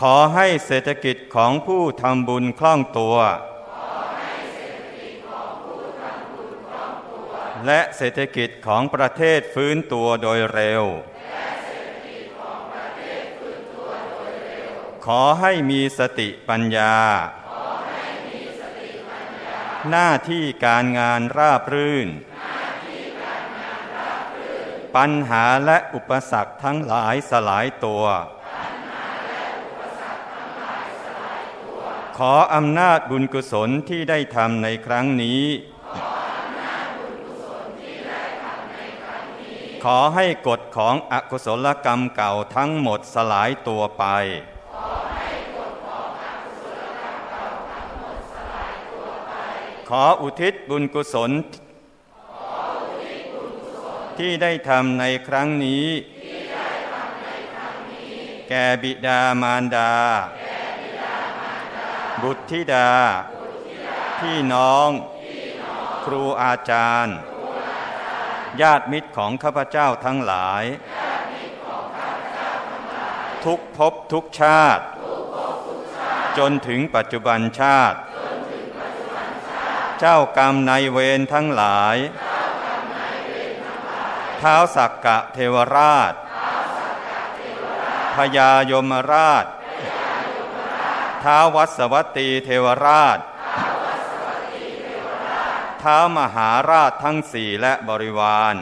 ขอให้เศรษฐกิจของผู้ทำบุญคล่องตัว และเศรษฐกิจของประเทศฟื้นตัวโดยเร็ว ขอให้มีสติปัญญา หน้าที่การงานราบรื่น ปัญหาและอุปสรรคทั้งหลายสลายตัว ขออำนาจบุญกุศลที่ได้ทำในครั้งนี้ ขอให้กฎของอกุศลกรรมเก่าทั้งหมดสลายตัวไป ออุทิศบุญกุศล ที่ได้ทำในครั้งนี้ แก่บิดามารดา บุตรธิดา พี่น้อง ครูอาจารย์ ญาติมิตรของข้าพเจ้าทั้งหลาย ทุกภพทุกชาติ จนถึงปัจจุบันชาติ เจ้ากรรมนายเวรทั้งหลาย เท้าสักกะเทวราช พญายมราช ท้าวัสวัตตีเทวราช ท้ามหาราชทั้งสี่และบริวาร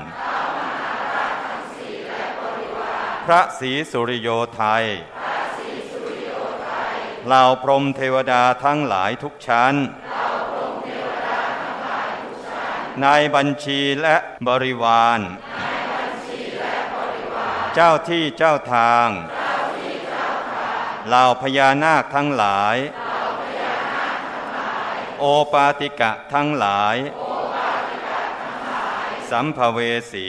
พระศรีสุริโยไทยเหล่าพรมเทวดาทั้งหลายทุกชั้น นายบัญชีและบริวาร เจ้าที่เจ้าทางเหล่าพญานาคทั้งหลาย โอปาติกะทั้งหลาย สัมภเวสี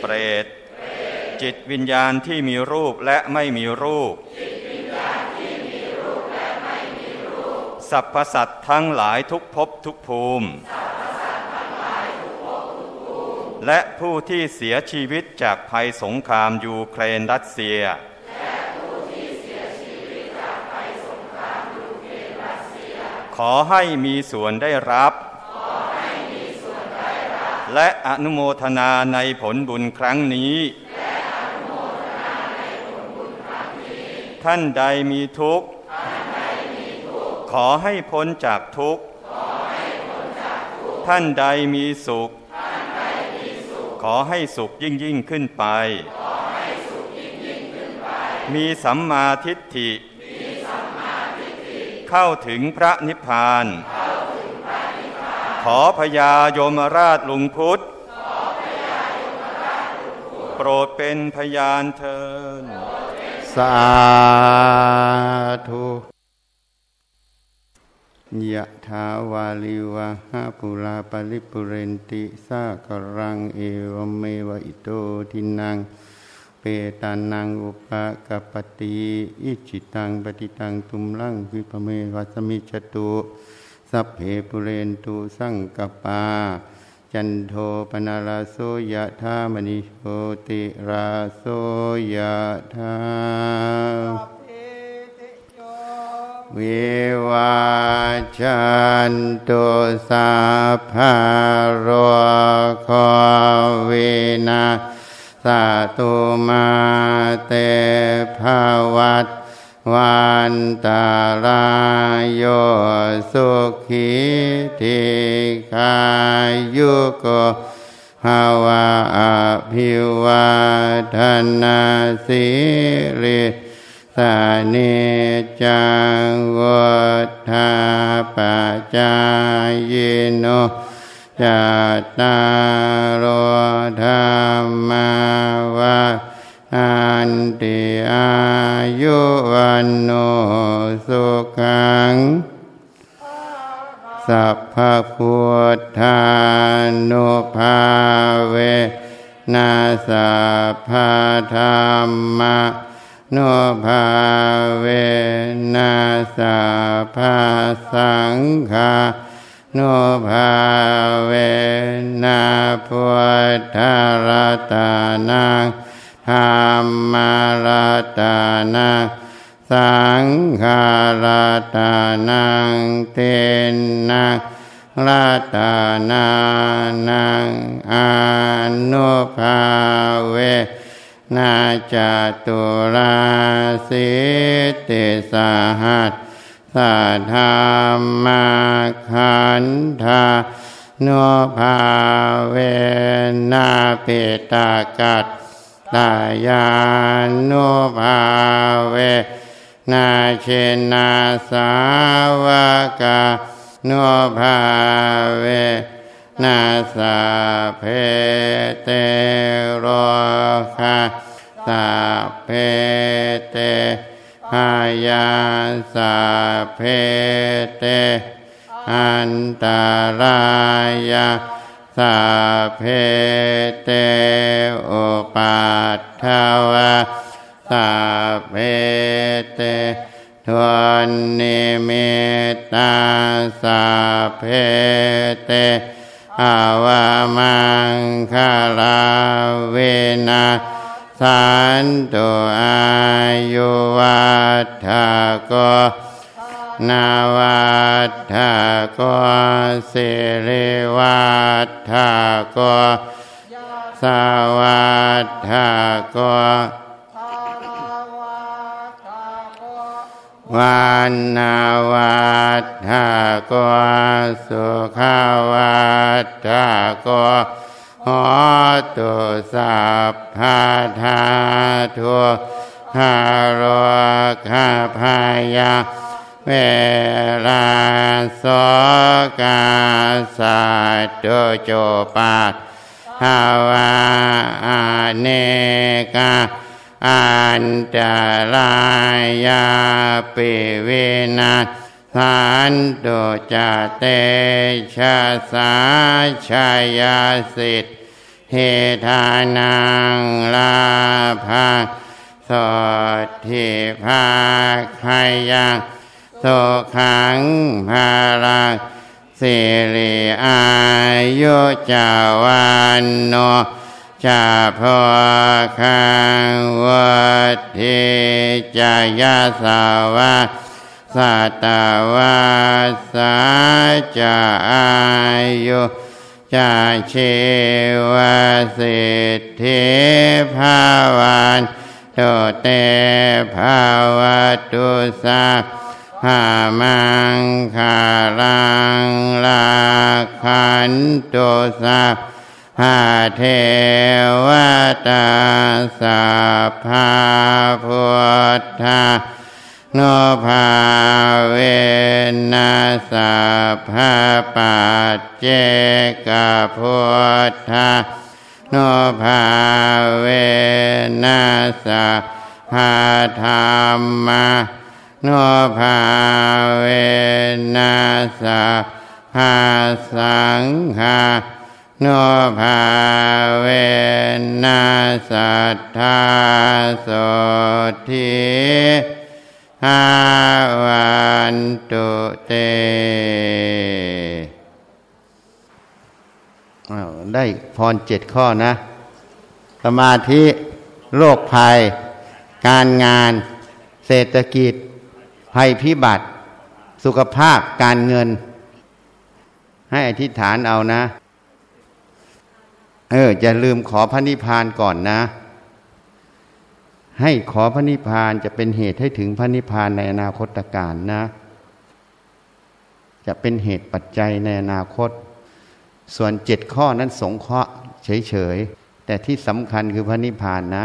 เปรต จิตวิญญาณที่มีรูปและไม่มีรูปสรรพสัตว์ทั้งหลายทุกภพทุกภูมิ และผู้ที่เสียชีวิตจากภัยสงครามยูเครนรัสเซีย ขอให้มีส่วนได้รับ และอนุโมทนาในผลบุญครั้งนี้ ท่านใดมีทุกข์ ขอให้พ้นจากทุกข์ ท่านใดมีสุข ขอให้สุขยิ่งยิ่งขึ้นไป มีสัมมาทิฏฐิ เข้าถึงพระนิพพาน ขอพญายมราชลุงพุทธ โปรดเป็นพยานเทินสาธุ ยะถาวาลิวะหาปุราปริปุเรนติสากรังเอวเมวะอิโตทินัง เปตานังอุปกปปติอิจิตังปฏิตังตุมลังวิปเมวัสมิจตุสัพเพปุเรนตุสังกปา จันโทปนาราโสยะธามณิโชติราโสยะธา วิวาจันตุสัพพะโรโควินาสตุมาเตภวัตวันตาลายโยสุขีทิคายุโกภาวะอภิวาทนาสิริ สานิจังวุฒาปจายโนจตารโอธรรมาวาอันติอายุวันโนสุขังสัพพะพุทธานุภาเวนัสสัพพธรรมะ นภาเวนัสสัพพะสังฆาโนภาเวนะพุทธรัตนังธรรมรัตนังสังฆรัตนังเตนะรัตนานังอนุภาเว นาจตุราสิติสหัสสะธรรมาขันธาโนภาเวนาเปตากัตตายานุภาเวนาเชนาสาวกานุภาเว นาสาเพเตโรคาสาเพเตหายาสาเพเตอันตารายาสาเพเตโอปัตถวะสาเพเตทวนนิมิตาสาเพเต อาวามังคาลาเวนะสันตุอายุวัฏฐโกนาวัฏฐโกสิริวัฏฐโกสวัฏฐโก วันนาวัฏฐโกสุขวัฏฐโกหอตุสัพพาธาทุหาโรคาพายาเวลาโสกาสัตโตโจปาภาวะอาเนกา อันตรายาปิเวนัสสันตุจเตชะสาชายาสิทธิเหทานังลาภาสดทิภาคายังโสขังภาลังสิริอายุจาวันโน จาพอคังวัทิจายาสาวาสัตวาสาจาอายุจาชีวสิทธิภาวันโตเตภาวตุสาหามังคารังลาขันตุสา หาเทวตาสัพพาพุทธาโนภาเวนัสสัพพะปัจเจกพุทธาโนภาเวนัสสัพพะธรรมะโนภาเวนัสสัพพะสังฆา โนภาเวนัสัทธาโสทิหาวันตุเต ได้พรเจ็ดข้อนะ สมาธิโรคภัย การงาน เศรษฐกิจ ภัยพิบัติ สุขภาพการเงิน ให้อธิษฐานเอานะ เออจะลืมขอพระนิพพานก่อนนะ ให้ขอพระนิพพานจะเป็นเหตุให้ถึงพระนิพพานในอนาคตการนะ จะเป็นเหตุปัจจัยในอนาคต ส่วนเจ็ดข้อนั้นสงเคราะห์เฉยๆแต่ที่สำคัญคือพระนิพพานนะ